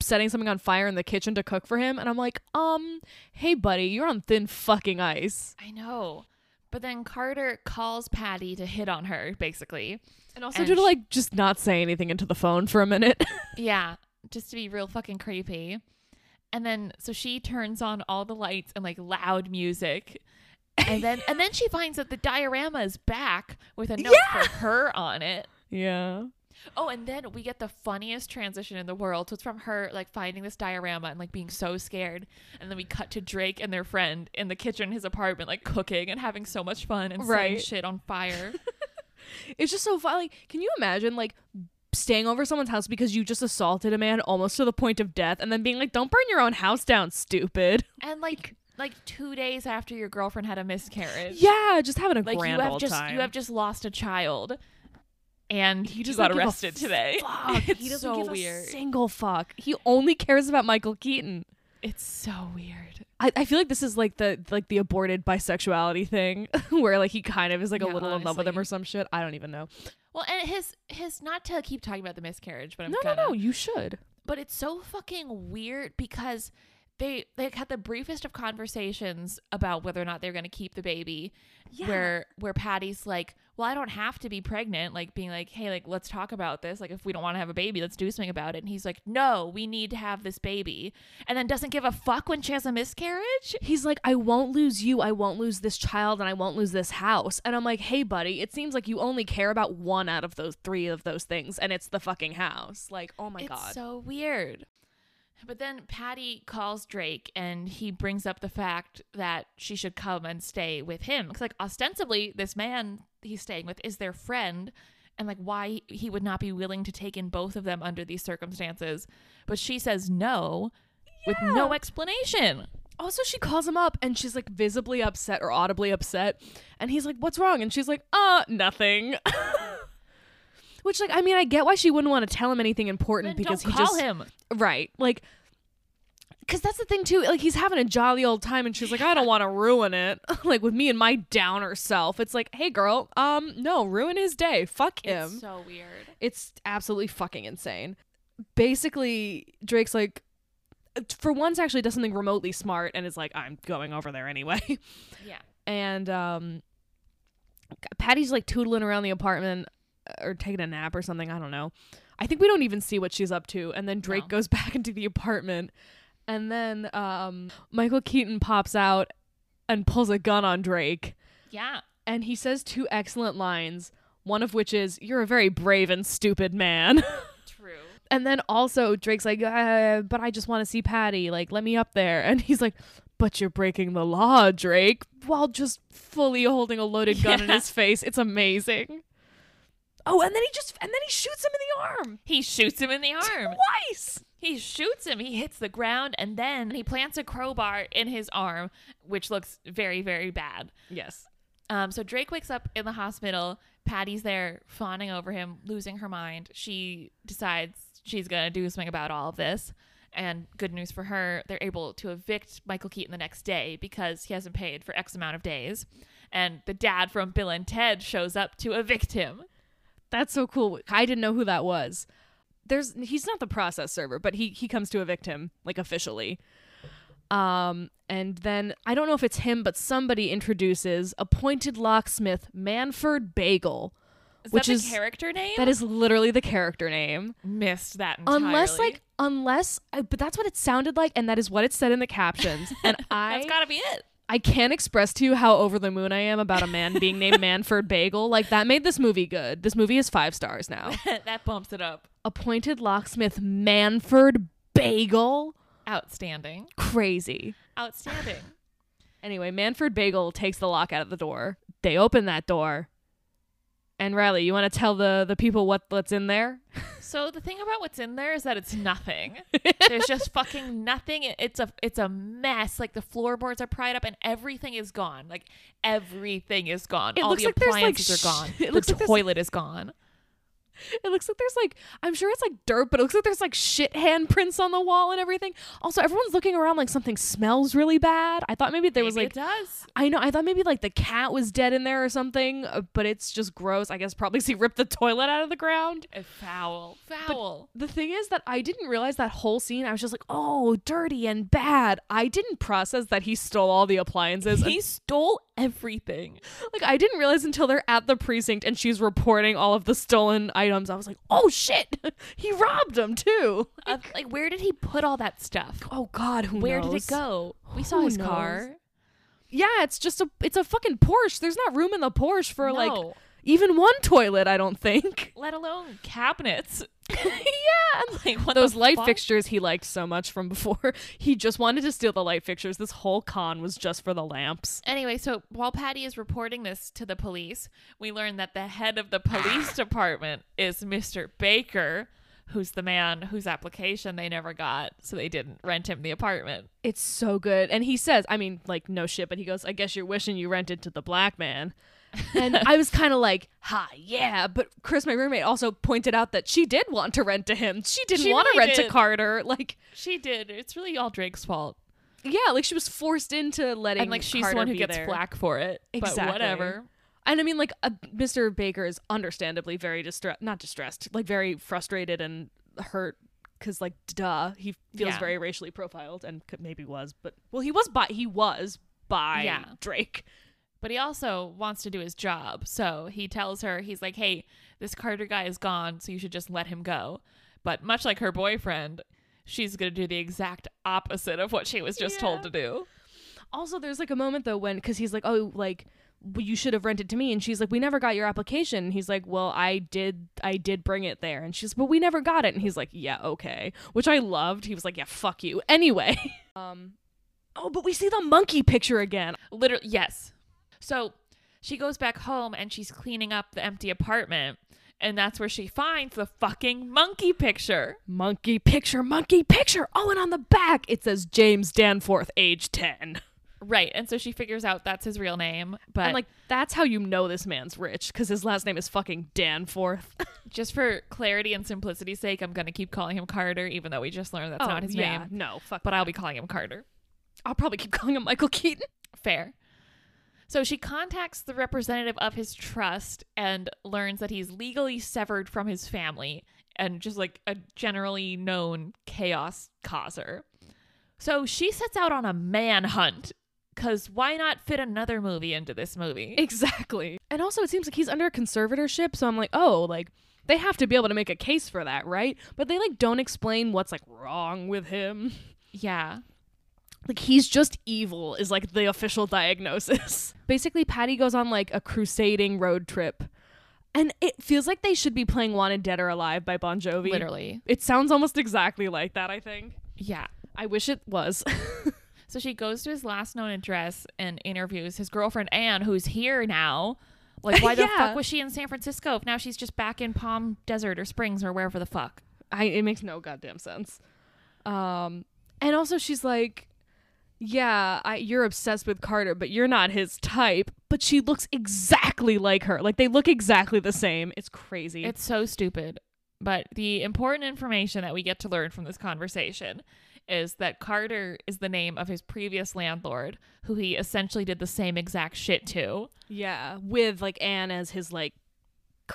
setting something on fire in the kitchen to cook for him and i'm like um hey buddy you're on thin fucking ice i know but then carter calls patty to hit on her basically. And also And to like just not say anything into the phone for a minute. *laughs* Yeah just to be real fucking creepy. And then so she turns on all the lights and like loud music. And then and then she finds that the diorama is back with a note for her on it. Yeah oh and then we get the funniest transition in the world so it's from her like finding this diorama and like being so scared and then we cut to drake and their friend in the kitchen in his apartment like cooking and having so much fun and setting shit on fire *laughs* it's just so funny. Can you imagine like staying over someone's house because you just assaulted a man almost to the point of death and then being like, "Don't burn your own house down, stupid." *laughs* and like like two days after your girlfriend had a miscarriage Yeah, just having a like grand you have just time. you have just lost a child and he just got arrested today Fuck. *laughs* it's he doesn't so give weird a single fuck. He only cares about Michael Keaton. it's so weird I, I feel like this is like the like the aborted bisexuality thing *laughs* where like he kind of is like a Yeah, little in love with him or some shit. I don't even know. Well, and his his not to keep talking about the miscarriage, but I'm no, no, no. You should. But it's so fucking weird because they they had the briefest of conversations about whether or not they're going to keep the baby. yeah. Where where Patty's like, well, I don't have to be pregnant. Like being like, hey, like let's talk about this. Like if we don't want to have a baby, let's do something about it. And he's like, no, we need to have this baby. And then doesn't give a fuck when she has a miscarriage. He's like, I won't lose you. I won't lose this child, and I won't lose this house. And I'm like, hey, buddy, it seems like you only care about one out of those three of those things, and it's the fucking house. Like, oh my it's god. so weird. But then Patty calls Drake and he brings up the fact that she should come and stay with him. Because, like, ostensibly, this man he's staying with is their friend, and like, why he would not be willing to take in both of them under these circumstances. But she says no with no explanation. Also, she calls him up and she's like visibly upset or audibly upset. And he's like, What's wrong? And she's like, Uh, nothing. *laughs* Which, like, I mean, I get why she wouldn't want to tell him anything important Then because don't he call just. him. Right. Like, because that's the thing, too. Like, he's having a jolly old time and she's like, I don't want to ruin it. *laughs* like, with me and my downer self. It's like, Hey, girl, um, no, ruin his day. Fuck him. It's so weird. It's absolutely fucking insane. Basically, Drake's like, for once, actually does something remotely smart and is like, I'm going over there anyway. *laughs* Yeah. and um, Patty's like tootling around the apartment or taking a nap or something. I don't know. I think we don't even see what she's up to. And then Drake No. goes *laughs* back into the apartment. And then um, Michael Keaton pops out and pulls a gun on Drake. Yeah. And he says two excellent lines, one of which is, You're a very brave and stupid man. *laughs* True. And then also Drake's like, uh, but I just want to see Patty. Like, let me up there. And he's like, but you're breaking the law, Drake, while just fully holding a loaded gun in his face. It's amazing. Oh, and then he just and then he shoots him in the arm He shoots him in the arm. twice. He shoots him. He hits the ground, and then he plants a crowbar in his arm, which looks very, very bad. Yes. Um, so Drake wakes up in the hospital. Patty's there, fawning over him, losing her mind. She decides she's gonna do something about all of this. And good news for her, they're able to evict Michael Keaton the next day because he hasn't paid for X amount of days. And the dad from Bill and Ted shows up to evict him. That's so cool. I didn't know who that was. There's he's not the process server, but he he comes to evict him like officially. Um and then I don't know if it's him, but somebody introduces appointed locksmith Manford Bagel. Is Which that the is- character name? That is literally the character name. missed that entirely. Unless like unless I, but that's what it sounded like and that is what it said in the captions. *laughs* And I that's gotta be it. I can't express to you how over the moon I am about a man being named *laughs* Manford Bagel. Like that made this movie good. This movie is 5 stars now. *laughs* that bumps it up. Appointed locksmith Manford Bagel. Outstanding. Crazy. Outstanding. *sighs* Anyway, Manford Bagel takes the lock out of the door. They open that door. And Riley, you want to tell the the people what what's in there? *laughs* So the thing about what's in there is that it's nothing. *laughs* There's just fucking nothing. It's a it's a mess. Like the floorboards are pried up and everything is gone. Like everything is gone. It All looks the like there's, like, appliances are gone. sh- it the looks like there's- toilet is gone. It looks like there's like I'm sure it's like dirt, but it looks like there's like shit handprints on the wall and everything. Also, everyone's looking around like something smells really bad. I thought maybe there was like it does. I know I thought maybe like the cat was dead in there or something, uh, but it's just gross. I guess probably *laughs* he ripped the toilet out of the ground. Foul. Foul. The thing is that I didn't realize that whole scene. I was just like, "Oh, dirty and bad." I didn't process that he stole all the appliances. he stole everything. like I didn't realize until they're at the precinct and she's reporting all of the stolen items. I was like, "Oh shit. *laughs* he robbed them too." Uh, like where did he put all that stuff? Oh god, who Where did it go? We saw his knows? car. Yeah, it's just a it's a fucking Porsche. There's not room in the Porsche for like even one toilet, I don't think. Let alone cabinets. Yeah, and Like what those light fuck? fixtures he liked so much from before. *laughs* He just wanted to steal the light fixtures. This whole con was just for the lamps. Anyway, so while Patty is reporting this to the police, we learn that the head of the police *laughs* department is Mr. Baker, who's the man whose application they never got, so they didn't rent him the apartment. It's so good. And he says, I mean, like no shit, but he goes, "I guess you're wishing you rented to the black man." And I was kind of like, "Ha, yeah." But Chris, my roommate, also pointed out that she did want to rent to him. She didn't She want to really rent to did. Carter. Like, She did. It's really all Drake's fault. yeah, like she was forced into letting And like she's Carter the one who be gets there. flack for it. Exactly. But whatever. And I mean, like, uh, Mr. Baker is understandably very distressed, not distressed, like very frustrated and hurt because, like, duh, he feels Yeah. very racially profiled and could, maybe was, but well, he was by he was by Yeah. Drake. But he also wants to do his job. So he tells her, he's like, hey, this Carter guy is gone, so you should just let him go. But much like her boyfriend, she's going to do the exact opposite of what she was just told to do. Also, there's like a moment though when because he's like, oh, like you should have rented to me, and she's like, we never got your application. And he's like, well, I did, I did bring it there, and she's, but we never got it, and he's like, yeah, okay, which I loved. He was like, yeah, fuck you. *laughs* Anyway, *laughs* um, oh, but we see the monkey picture again. Literally, yes. So she goes back home and she's cleaning up the empty apartment. And that's where she finds the fucking monkey picture. Monkey picture, monkey picture. Oh, and on the back it says James Danforth, age ten. Right. And so she figures out that's his real name. But And like that's how you know this man's rich because his last name is fucking Danforth. *laughs* just for clarity and simplicity's sake, I'm going to keep calling him Carter, even though we just learned that's oh, not his yeah, name. no, fuck. But I'll be calling him Carter. I'll probably keep calling him Michael Keaton. Fair. So she contacts the representative of his trust and learns that he's legally severed from his family and just like a generally known chaos causer. So she sets out on a manhunt because why not fit another movie into this movie? Exactly. And also, it seems like he's under conservatorship, so I'm like, oh, like they have to be able to make a case for that, right? But they like don't explain what's like wrong with him. yeah. Like he's just evil is like the official diagnosis. *laughs* Basically, Patty goes on like a crusading road trip. And it feels like they should be playing Wanted Dead or Alive by Bon Jovi. Literally. It sounds almost exactly like that, I think. Yeah. I wish it was. *laughs* So she goes to his last known address and interviews his girlfriend Anne, who's here now. Like, why the fuck was she in San Francisco if now she's just back in Palm Desert or Springs or wherever the fuck? I it makes no goddamn sense. Um and also she's like yeah, I, you're obsessed with Carter, but you're not his type. But she looks exactly like her. Like they look exactly the same. It's crazy. It's so stupid. But the important information that we get to learn from this conversation is that Carter is the name of his previous landlord, who he essentially did the same exact shit to. yeah, with like Anne as his like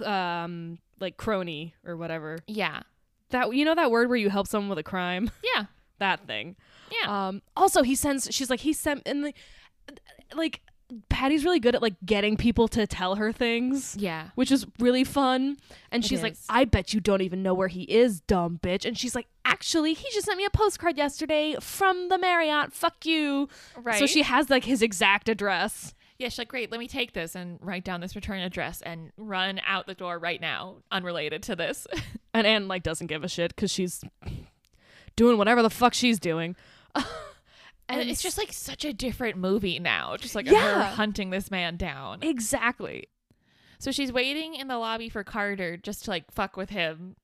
um like crony or whatever. Yeah. That you know that word where you help someone with a crime? Yeah. that thing. Yeah. Um also he sends she's like he sent and the like Patty's really good at like getting people to tell her things. yeah. which is really fun. And It she's like. I bet you don't even know where he is, dumb bitch. And she's like, actually, he just sent me a postcard yesterday from the Marriott. Fuck you. Right. So she has like his exact address. Yeah, she's like, great, let me take this and write down this return address and run out the door right now, unrelated to this. *laughs* And Anne like doesn't give a shit because she's doing whatever the fuck she's doing. And it's just like such a different movie now, just like her Yeah. hunting this man down. exactly. So she's waiting in the lobby for Carter just to like fuck with him.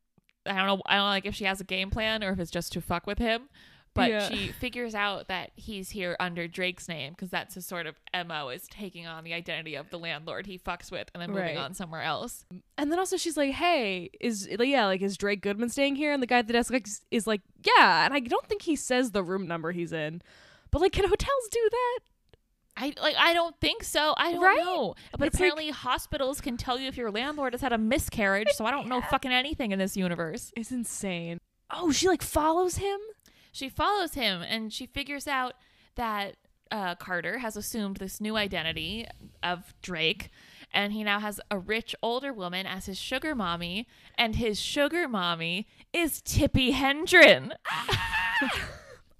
I don't know. I don't know like if she has a game plan or if it's just to fuck with him. But Yeah. she figures out that he's here under Drake's name because that's his sort of mo is taking on the identity of the landlord he fucks with and then moving Right. on somewhere else. And then also she's like, "Hey, is like, yeah, like is Drake Goodman staying here?" And the guy at the desk like, is like, "Yeah." And I don't think he says the room number he's in, but like, can hotels do that? I like. I don't think so. I don't Right? know. But It's like- apparently, hospitals can tell you if your landlord has had a miscarriage. So I don't know fucking anything in this universe. It's insane. Oh, she like follows him. She follows him and she figures out that uh, Carter has assumed this new identity of Drake, and he now has a rich older woman as his sugar mommy, and his sugar mommy is Tippi Hedren. *laughs*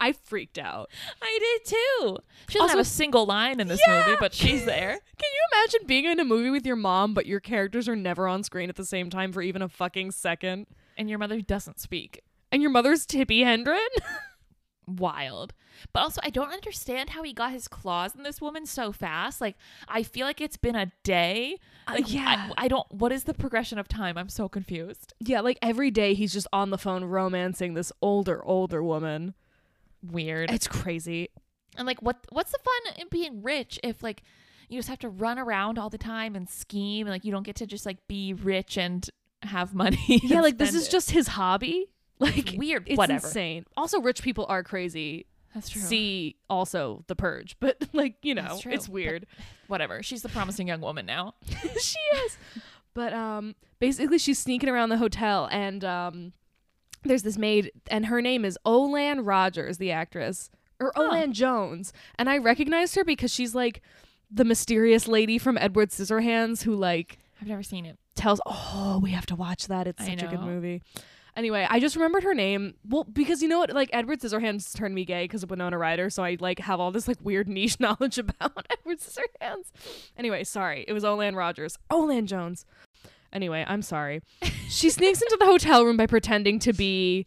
I freaked out. I did too. She doesn't Also- have a single line in this Yeah. movie, but she's *laughs* there. Can you imagine being in a movie with your mom, but your characters are never on screen at the same time for even a fucking second? And your mother doesn't speak. And your mother's Tippi Hedren? *laughs* wild. But also, I don't understand how he got his claws in this woman so fast. Like, I feel like it's been a day. Uh, yeah. I, I don't. What is the progression of time? I'm so confused. yeah, like every day he's just on the phone romancing this older, older woman. Weird. It's crazy. And like, what? What's the fun in being rich if like you just have to run around all the time and scheme, and like you don't get to just like be rich and have money? *laughs* Yeah, like this is it? just his hobby. *laughs* Like weird. It's Whatever. insane. Also, rich people are crazy. That's true. see also The Purge, *laughs* but like you know, it's But- weird. Whatever. She's the promising young woman now. *laughs* she is. But um basically she's sneaking around the hotel and um there's this maid and her name is Olan Rogers, the actress. Or. Olan Jones. And I recognized her because she's like the mysterious lady from Edward Scissorhands who like I've never seen it. tells oh we have to watch that. It's such a good movie. Anyway, I just remembered her name. Well, because you know what, like Edward Scissorhands turned me gay because of Winona Ryder, so I like have all this like weird *laughs* niche knowledge about *laughs* Edward Scissorhands. Anyway, sorry, it was Olan Rogers, Olan Jones. Anyway, I'm sorry. she *laughs* sneaks into the hotel room by pretending to be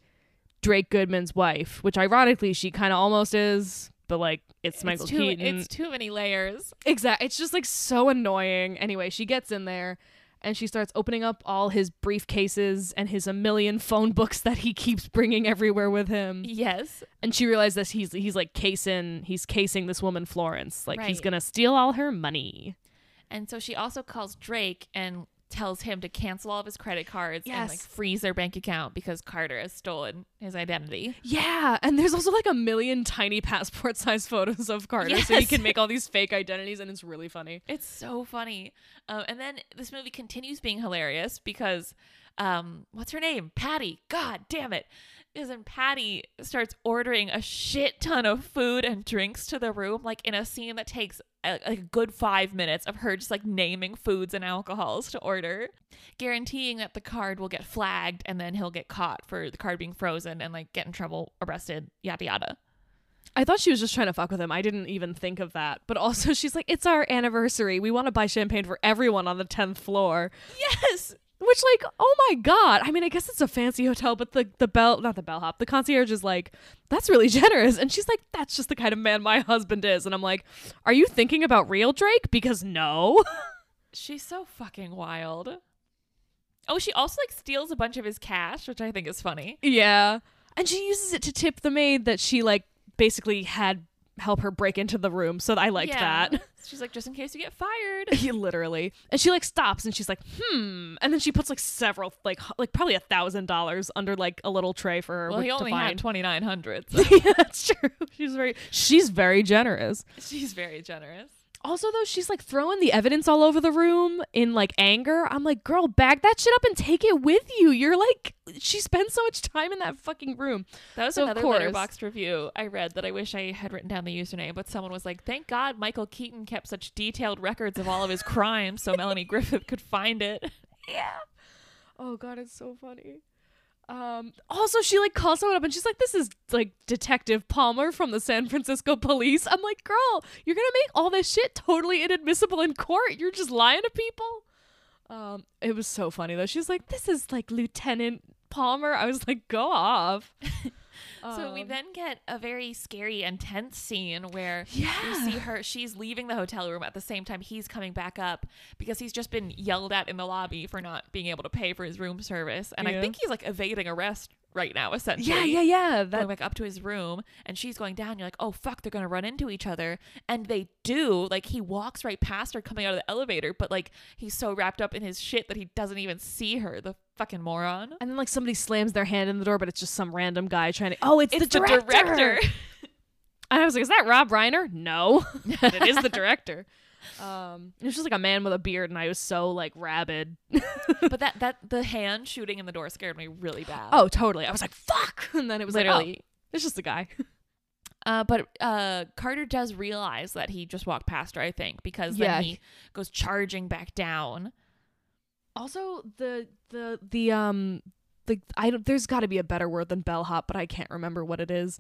Drake Goodman's wife, which ironically she kind of almost is, but like it's Michael it's too, Keaton. It's too many layers. Exactly. It's just like so annoying. Anyway, she gets in there and she starts opening up all his briefcases and his a million phone books that he keeps bringing everywhere with him. Yes. And she realizes he's he's like casing he's casing this woman Florence. Like he's gonna steal all her money. And so she also calls Drake and tells him to cancel all of his credit cards and like Yes. freeze their bank account because Carter has stolen his identity. Yeah, and there's also like a million tiny passport size photos of Carter, so he can make all these fake identities, and it's really funny. It's so funny. Um, and then this movie continues being hilarious because, um, what's her name? Patty. God damn it. Is then Patty starts ordering a shit ton of food and drinks to the room, like in a scene that takes a, like a good five minutes of her just like naming foods and alcohols to order, guaranteeing that the card will get flagged and then he'll get caught for the card being frozen and like get in trouble, arrested, yada yada. I thought she was just trying to fuck with him. I didn't even think of that. But also, *laughs* she's like, "It's our anniversary. We want to buy champagne for everyone on the tenth floor." Yes. Which, like, oh my god! I mean, I guess it's a fancy hotel, but the the bell, not the bellhop, the concierge is like, "That's really *laughs* generous," and she's like, "That's just the kind of man my husband is." And I'm like, "Are you thinking about real Drake? Because no." *laughs* She's so fucking wild. Oh, she also like steals a bunch of his cash, which I think is funny. yeah, and she uses it to tip the maid that she like basically had help her break into the room. So I liked Yeah. that. *laughs* She's like, just in case you get fired. *laughs* He literally and she like stops and she's like hmm and then she puts like several like like probably a thousand dollars under like a little tray for her Well, he only had *laughs* twenty nine hundred. yeah that's true she's very she's very generous She's very generous. Also though she's like throwing the evidence all over the room in like anger. I'm like girl bag that shit up and take it with you. You're like she spends so much time in that fucking room. That was So, another letterboxd review I read that I wish I had written down the username, but someone was like, "Thank God Michael Keaton kept such detailed records of all of his *laughs* crimes, so Melanie Griffith could find it." *laughs* yeah. Oh god it's so funny um also she like calls someone up and she's like this is like detective palmer from the san francisco police. I'm like girl you're gonna make all this shit totally inadmissible in court? You're just lying to people? Um it was so funny though. She's like this is like lieutenant palmer. I was like go off *laughs* so we Um, then get a very scary and tense scene where yeah. we see her she's leaving the hotel room at the same time he's coming back up because he's just been yelled at in the lobby for not being able to pay for his room service. And i think he's like evading arrest right now essentially yeah yeah yeah going that back up to his room and she's going down you're like oh fuck they're gonna run into each other and they do like he walks right past her coming out of the elevator but like he's so wrapped up in his shit that he doesn't even see her the fucking moron and then like somebody slams their hand in the door but it's just some random guy trying to oh it's, it's the the director. director *laughs* And I was like, is that Rob Reiner? No. *laughs* it is the director. Um, it was just like a man with a beard, and I was so like rabid. *laughs* but that that the hand shooting in the door scared me really bad Oh, totally. I was like, fuck. *laughs* And then it was like, literally oh, it's just a guy. *laughs* Uh, but uh, Carter does realize that he just walked past her, I think, because Yeah. then he goes charging back down. Also, the the the um the I don't. There's got to be a better word than bellhop, but I can't remember what it is.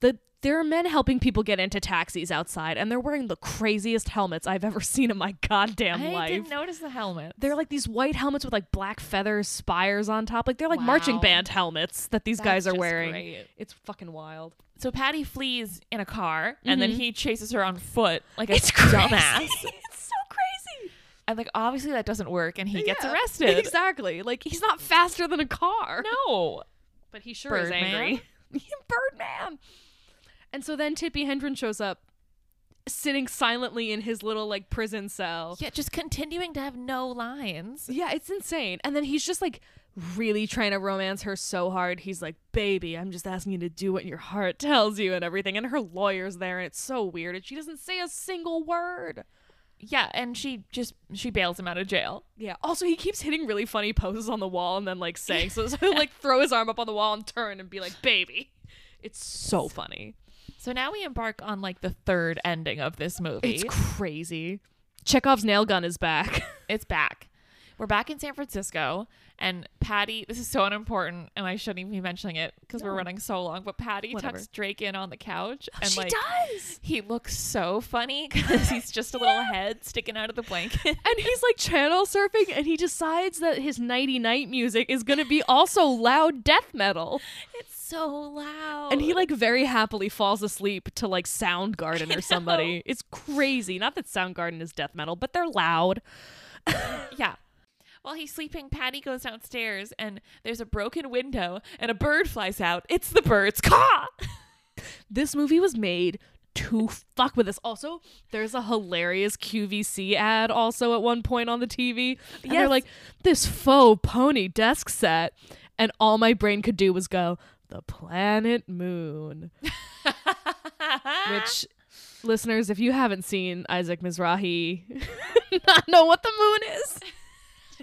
The there are men helping people get into taxis outside, and they're wearing the craziest helmets I've ever *laughs* seen in my goddamn I life. didn't notice the helmet. They're like these white helmets with like black feathers, spires on top. Like they're like marching band helmets that these guys are wearing. It's fucking wild. So Patty flees in a car, and then Mhm. he chases her on foot like a It's dumbass. *laughs* it's so crazy. And like obviously that doesn't work, and he gets arrested. Exactly. Like he's not faster than a car. No. But he sure is angry. *laughs* Birdman. And so then Tippi Hedren shows up sitting silently in his little like prison cell. Yeah, just continuing to have no lines. Yeah, it's insane. And then he's just like really trying to romance her so hard. He's like, "Baby, I'm just asking you to do what your heart tells you and everything." And her lawyer's there and it's so weird and she doesn't say a single word. Yeah, and she just she bails him out of jail. Yeah. Also, he keeps hitting really funny poses on the wall and then like saying *laughs* so, so he'll like throw his arm up on the wall and turn and be like, "Baby." It's so funny. So now we embark on like the third ending of this movie. It's crazy. Chekhov's nail gun is back. *laughs* it's back. We're back in San Francisco, and Patty. This is so unimportant, and I shouldn't even be mentioning it because we're running so long. But Patty Whatever. tucks Drake in on the couch, and she like does. he looks so funny because he's just a little *laughs* head sticking out of the blanket. And he's like channel surfing and he decides that his nighty night music is going to be also loud death metal. it's so loud, And he like very happily falls asleep to like Soundgarden or *laughs* somebody. It's crazy. Not that Soundgarden is death metal, but they're loud. yeah. While he's sleeping, Patty goes downstairs, and there's a broken window, and a bird flies out. It's the bird's caw. *laughs* This movie was made to fuck with us. Also, there's a hilarious QVC ad also at one point on the TV. And they're like, this faux pony desk set. And all my brain could do was go, the planet moon. *laughs* Which, listeners, if you haven't seen Isaac Mizrahi, *laughs* not know what the moon is.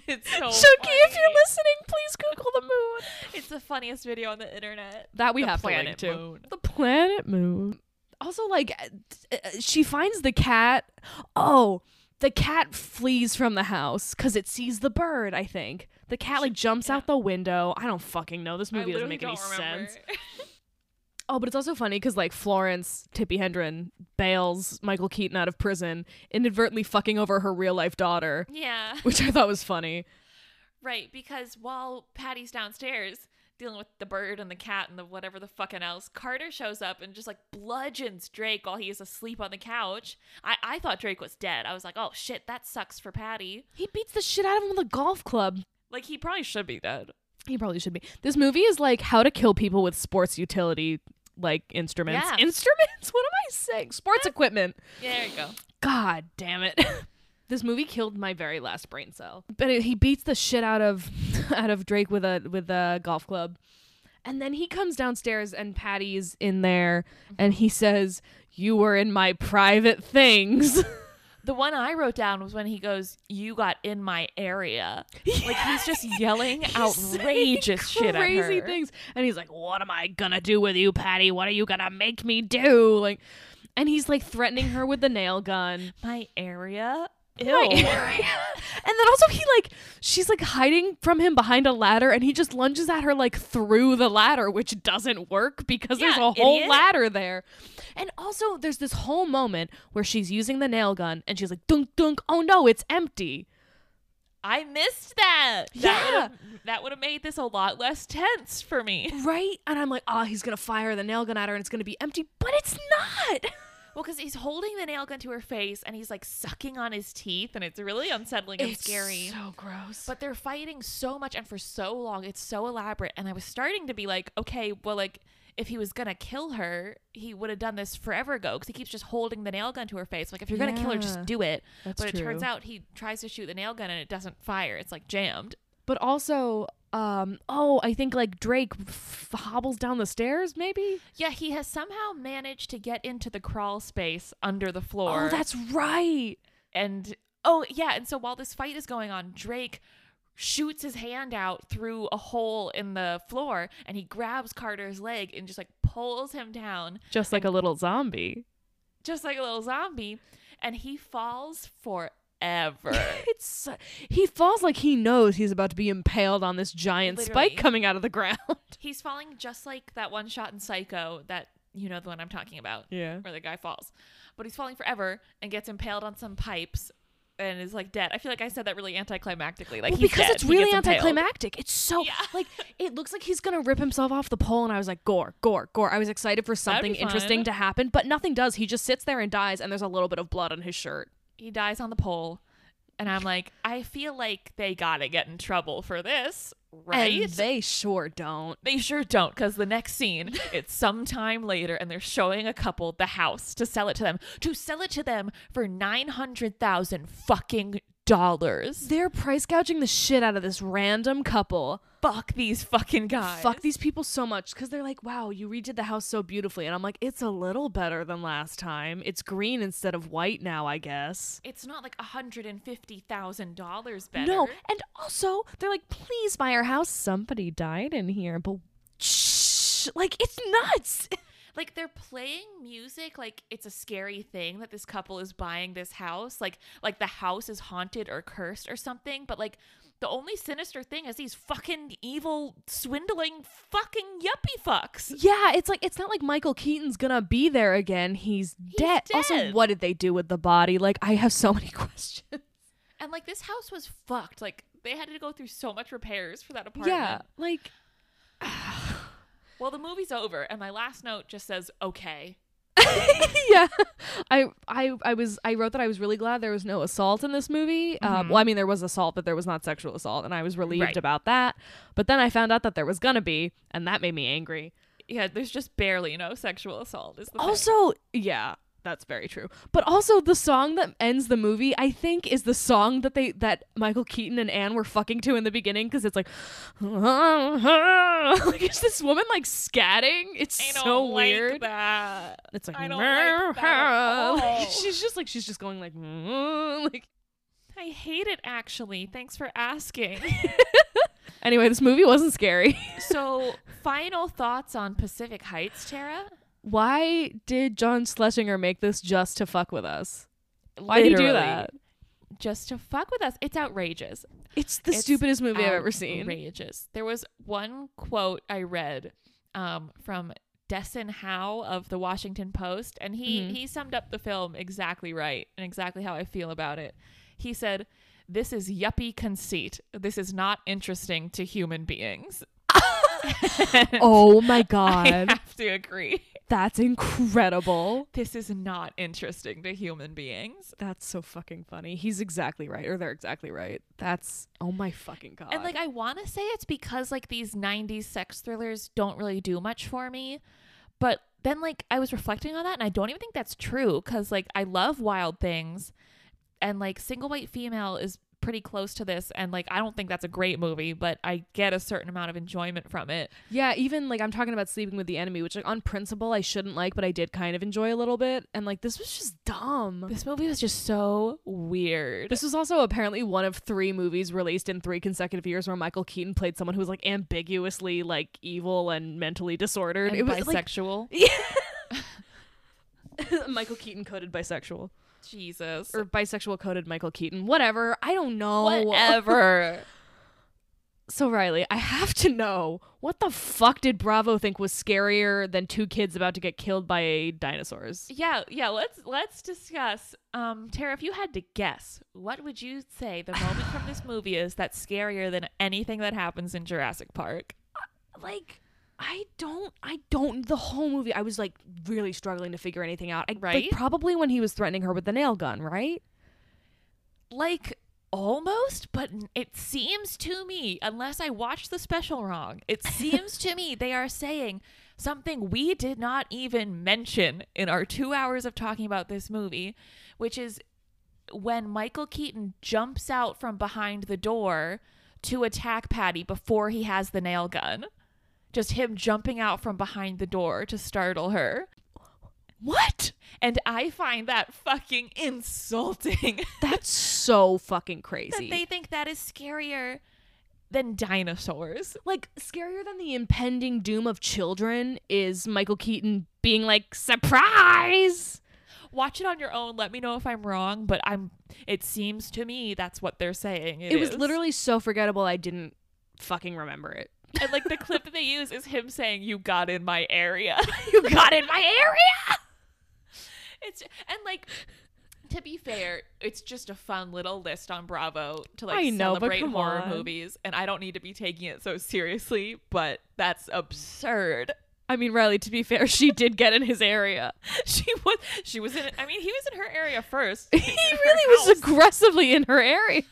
*laughs* it's so if you're listening, please Google the moon. *laughs* It's the funniest video on the internet. That we The have to link planet to. moon. The planet moon. Also, like, uh, uh, she finds the cat. Oh, the cat flees from the house because it sees the bird. I think the cat like jumps yeah. out the window. I don't fucking know. This movie doesn't make any remember. sense. *laughs* Oh, but it's also funny because like Florence Tippi Hedren bails Michael Keaton out of prison, inadvertently fucking over her real life daughter, yeah. *laughs* which I thought was funny. Right, because while Patty's downstairs dealing with the bird and the cat and the whatever the fucking else, Carter shows up and just like bludgeons Drake while he is asleep on the couch. I, I thought Drake was dead. I was like, oh shit, that sucks for Patty. He beats the shit out of him with a golf club. Like he probably should be dead. He probably should be. This movie is like how to kill people with sports utility like instruments. Yeah. Instruments? *laughs* What am I saying? Sports equipment. Yeah, there you go. God damn it. *laughs* this movie killed my very last brain cell. But it, he beats the shit out of *laughs* out of Drake with a with a golf club. And then he comes downstairs and Patty's in there and he says, "You were in my private things." The one I wrote down was when he goes, "You got in my area." Like he's just yelling *laughs* He's outrageous shit at crazy things. And he's like what am i gonna do with you patty? What are you gonna make me do? Like and he's like threatening her with the nail gun. My area. Ew. Area. *laughs* and then also he like she's like hiding from him behind a ladder and he just lunges at her like through the ladder which doesn't work because there's a whole idiot. ladder there and also there's this whole moment where she's using the nail gun and she's like dunk dunk oh no it's empty I missed that. Yeah. That would have made this a lot less tense for me. right and i'm like oh he's gonna fire the nail gun at her and it's gonna be empty but it's not *laughs* Well, because he's holding the nail gun to her face and he's like sucking on his teeth, and it's really unsettling and it's scary. so gross But they're fighting so much and for so long. It's so elaborate. And I was starting to be like, okay, well, like, if he was going to kill her, he would have done this forever ago because he keeps just holding the nail gun to her face. Like, if you're going to kill her, just do it. That's but it turns out he tries to shoot the nail gun and it doesn't fire. It's like jammed. but also um oh i think like drake f- hobbles down the stairs maybe? Yeah, he has somehow managed to get into the crawl space under the floor. oh that's right! And oh yeah and so while this fight is going on drake shoots his hand out through a hole in the floor and he grabs carter's leg and just like pulls him down. Just like a little zombie. Just like a little zombie. And he falls forever *laughs* it's so- he falls like he knows he's about to be impaled on this giant Literally. spike coming out of the ground *laughs* he's falling just like that one shot in psycho that you know the one i'm talking about yeah where the guy falls but he's falling forever and gets impaled on some pipes and is like dead i feel like i said that really anticlimactically like well, because dead. it's really impaled. anticlimactic. It's so Yeah. *laughs* like it looks like he's gonna rip himself off the pole, and I was like, gore, gore, gore. I was excited for something interesting to happen, but nothing does. He just sits there and dies, and there's a little bit of blood on his shirt. He dies on the pole and i'm like i feel like they gotta get in trouble for this right And they sure don't. they sure don't because the next scene *laughs* it's sometime later and they're showing a couple the house to sell it to them to sell it to them for 900000 fucking dollars. They're price gouging the shit out of this random couple. Fuck these fucking guys. Fuck these people so much because they're like, wow, you redid the house so beautifully. And I'm like, it's a little better than last time. It's green instead of white now, I guess. It's not like $150,000 better. No. And also, they're like, please buy our house. Somebody died in here. But shh, like, it's nuts. *laughs* like they're playing music like it's a scary thing that this couple is buying this house like like the house is haunted or cursed or something but like the only sinister thing is these fucking evil swindling fucking yuppie fucks Yeah, it's like it's not like Michael Keaton's gonna be there again. He's, dead. Also, what did they do with the body? Like, I have so *laughs* many questions. and like this house was fucked like they had to go through so much repairs for that apartment Yeah, like *sighs* well the movie's over and my last note just says okay *laughs* yeah. I I I was I wrote that I was really glad there was no assault in this movie. Um, Mhm. well, I mean there was assault, but there was not sexual assault, and I was relieved Right. about that. But then I found out that there was gonna be, and that made me angry. yeah there's just barely no sexual assault is the thing. Also, yeah, that's very true. But also the song that ends the movie, I think, is the song that they that Michael Keaton and Anne were fucking to in the beginning because it's like, *laughs* like it's this woman like scatting. It's so like weird. that It's like, I don't like that like, *laughs* she's just like she's just going like, *laughs* like. I hate it actually. Thanks for asking. Anyway, this movie wasn't scary. so, final thoughts on Pacific Heights, Tara? Why did John Schlesinger make this just to fuck with us? Why did he do that? Just to fuck with us. It's outrageous. It's the It's stupidest movie I've ever seen. Outrageous. There was one quote I read um, from Desson Howe of the Washington Post, and he Mhm. he summed up the film exactly right and exactly how I feel about it. He said, "This is yuppie conceit. This is not interesting to human beings." *laughs* Oh my god. I have to agree. That's incredible. This is not interesting to human beings. That's so fucking funny. He's exactly right, or they're exactly right. That's oh my fucking god. And like I want to say it's because like these 90s sex thrillers don't really do much for me. But then like I was reflecting on that and I don't even think that's true cuz like I love wild things and like single white female is pretty close to this and like I don't think that's a great movie, but I get a certain amount of enjoyment from it. yeah, even like I'm talking about sleeping with the enemy, which like on principle I shouldn't like, but I did kind of enjoy a little bit. And like this was just dumb. This movie was just so weird. This was also apparently one of three movies released in three consecutive years where Michael Keaton played someone who was like ambiguously like evil and mentally disordered. and it was like bisexual. *laughs* *laughs* Michael Keaton coded bisexual Jesus. or bisexual coded Michael Keaton. Whatever. I don't know. Whatever. *laughs* So Riley, I have to know what the fuck did Bravo think was scarier than two kids about to get killed by dinosaurs? Yeah, yeah, let's let's discuss. Um Tara, if you had to guess, what would you say the moment from this *laughs* movie is that's scarier than anything that happens in Jurassic Park? Like I don't I don't the whole movie I was like really struggling to figure anything out. I, Right? Like probably when he was threatening her with the nail gun, right? Like almost, but it seems to me, unless I watched the special wrong, it *laughs* seems to me they are saying something we did not even mention in our 2 hours of talking about this movie, which is when Michael Keaton jumps out from behind the door to attack Patty before he has the nail gun. Just him jumping out from behind the door to startle her. What? And I find that fucking insulting *laughs* That's so fucking crazy. that they think that is scarier than dinosaurs. like scarier than the impending doom of children is Michael Keaton being like surprise. Watch it on your own. Let me know if I'm wrong, but I'm it seems to me that's what they're saying. It, was is. literally so forgettable I didn't fucking remember it. And like the clip that they use is him saying you got in my area. *laughs* you got in my area. It's and like to be fair, it's just a fun little list on Bravo to like I know, celebrate horror on. movies, and I don't need to be taking it so seriously, but that's absurd. I mean, Riley, to be fair, she did get in his area. *laughs* She was she was in I mean, he was in her area first. *laughs* he really was aggressively in her area.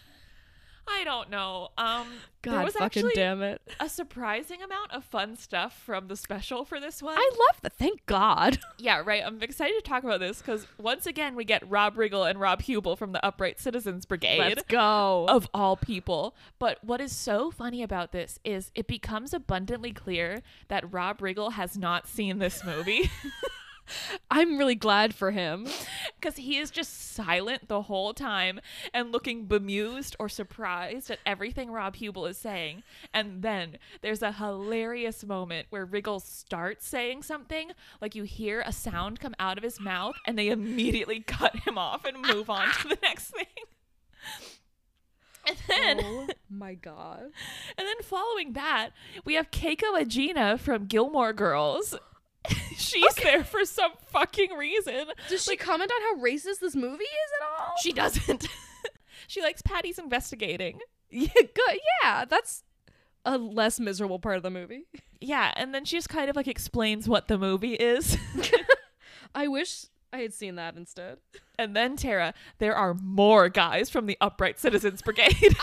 I don't know. Um, there God was fucking actually damn it. a surprising amount of fun stuff from the special for this one. I love that. Thank God. *laughs* yeah, right. I'm excited to talk about this because once again we get Rob Riggle and Rob Huebel from the Upright Citizens Brigade. Let's go. of all people. But what is so funny about this is it becomes abundantly clear that Rob Riggle has not seen this movie *laughs* I'm really glad for him. because he is just silent the whole time and looking bemused or surprised at everything Rob Huebel is saying. And then there's a hilarious moment where Riggle starts saying something, like you hear a sound come out of his mouth, and they immediately *laughs* cut him off and move on to the next thing. *laughs* And then oh my God. *laughs* And then following that, we have Keiko Agena from Gilmore Girls. *laughs* She's there for some fucking reason. Does she comment on how racist this movie is at all? She doesn't. *laughs* she likes Patty's investigating. yeah, good. Yeah, that's a less miserable part of the movie. Yeah, and then she just kind of like explains what the movie is. *laughs* I wish I had seen that instead. and then Tara, there are more guys from the Upright Citizens Brigade.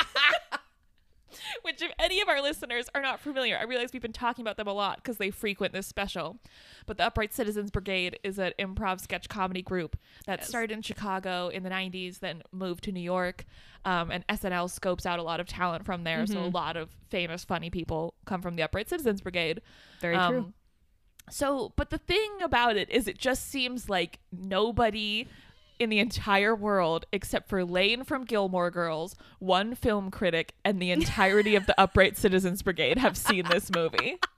*laughs* Which, if any of our listeners are not familiar, I realize we've been talking about them a lot because they frequent this special. But the Upright Citizens Brigade is an improv sketch comedy group that Yes. started in Chicago in the 90s, then moved to New York. Um, and SNL scopes out a lot of talent from there. So, a lot of famous, funny people come from the Upright Citizens Brigade. Very Um, true. So, but the thing about it is, it just seems like nobody in the entire world, except for Lane from Gilmore Girls, one film critic, and the entirety of the *laughs* Upright Citizens Brigade have seen this movie. *laughs*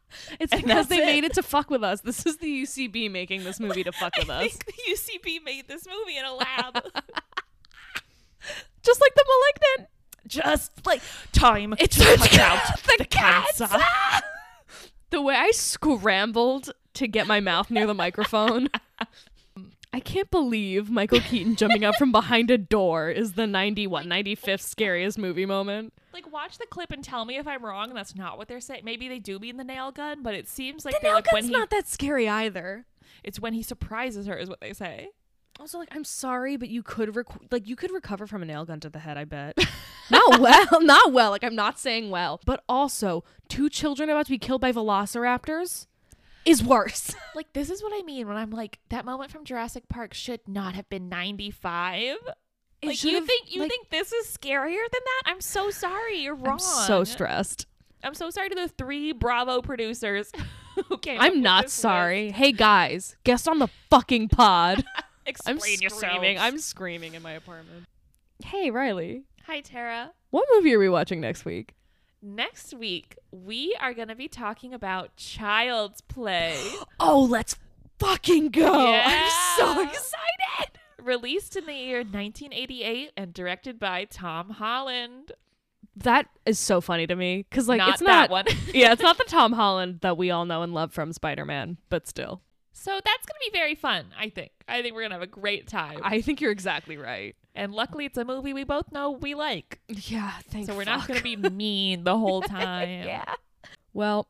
It's and because they it. made it to fuck with us. This is the UCB making this movie to fuck *laughs* with I us. the UCB made this movie in a lab. Just like the malignant. just like time It's to cut the out the cancer. The way I scrambled to get my mouth near the microphone. I can't believe Michael Keaton jumping out from behind a door is the 91, 95th scariest movie moment. Like, watch the clip and tell me if I'm wrong. and That's not what they're saying. Maybe they do mean the nail gun, but it seems like The they're nail like when gun's he. not that scary either. It's when he surprises her, is what they say. Also, like, I'm sorry, but you could rec- like you could recover from a nail gun to the head. I bet. *laughs* not well, not well. Like I'm not saying well, but also two children about to be killed by velociraptors is worse. *laughs* Like this is what I mean when I'm like that moment from Jurassic Park should not have been 95. It Like you think you like- think this is scarier than that? I'm so sorry. You're wrong. I'm so stressed. I'm so sorry to the three Bravo producers *laughs* okay. I'm not sorry. list. Hey guys, guest on the fucking pod. *laughs* Explain I'm screaming. I'm screaming in my apartment. Hey Riley, Hi Tara. what movie are we watching next week? Next week we are going to be talking about Child's Play. *gasps* Oh, let's fucking go! I'm so excited. Released in the year 1988 and directed by Tom Holland. That is so funny to me because like not it's not one. *laughs* yeah, it's not the Tom Holland that we all know and love from Spider Man, but still. So that's going to be very fun, I think. I think we're going to have a great time. I think you're exactly right. And luckily, it's a movie we both know we like. Yeah, thank so we're not going to be mean the whole *laughs* time. yeah. Well,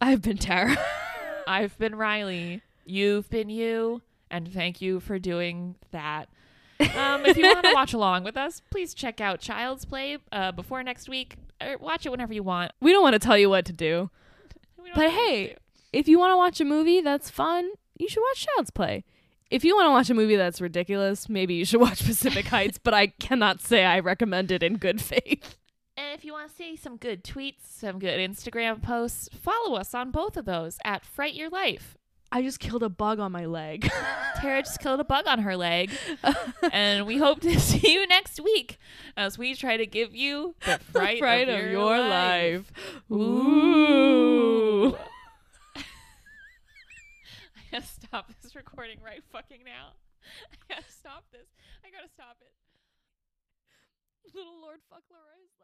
I've been Tara. *laughs* I've been Riley. You've been you. And thank you for doing that. Um, if you want to *laughs* watch along with us, please check out Child's Play uh, before next week. Or watch it whenever you want. we don't want to tell you what to do, but hey, do- if you want to watch a movie that's fun, you should watch Child's Play. If you want to watch a movie that's ridiculous, maybe you should *laughs* watch Pacific Heights, but I cannot say I recommend it in good faith. And if you want to see some good tweets, some good Instagram posts, follow us on both of those at Fright Your Life. I just killed a bug on my leg. *laughs* Tara just killed a bug on her leg. *laughs* and we hope to see you next week as we try to give you the fright, Fright of, your, life. Ooh. I gotta stop this recording right fucking now. *laughs* I gotta stop this. I gotta stop it. Little Lord the meeting.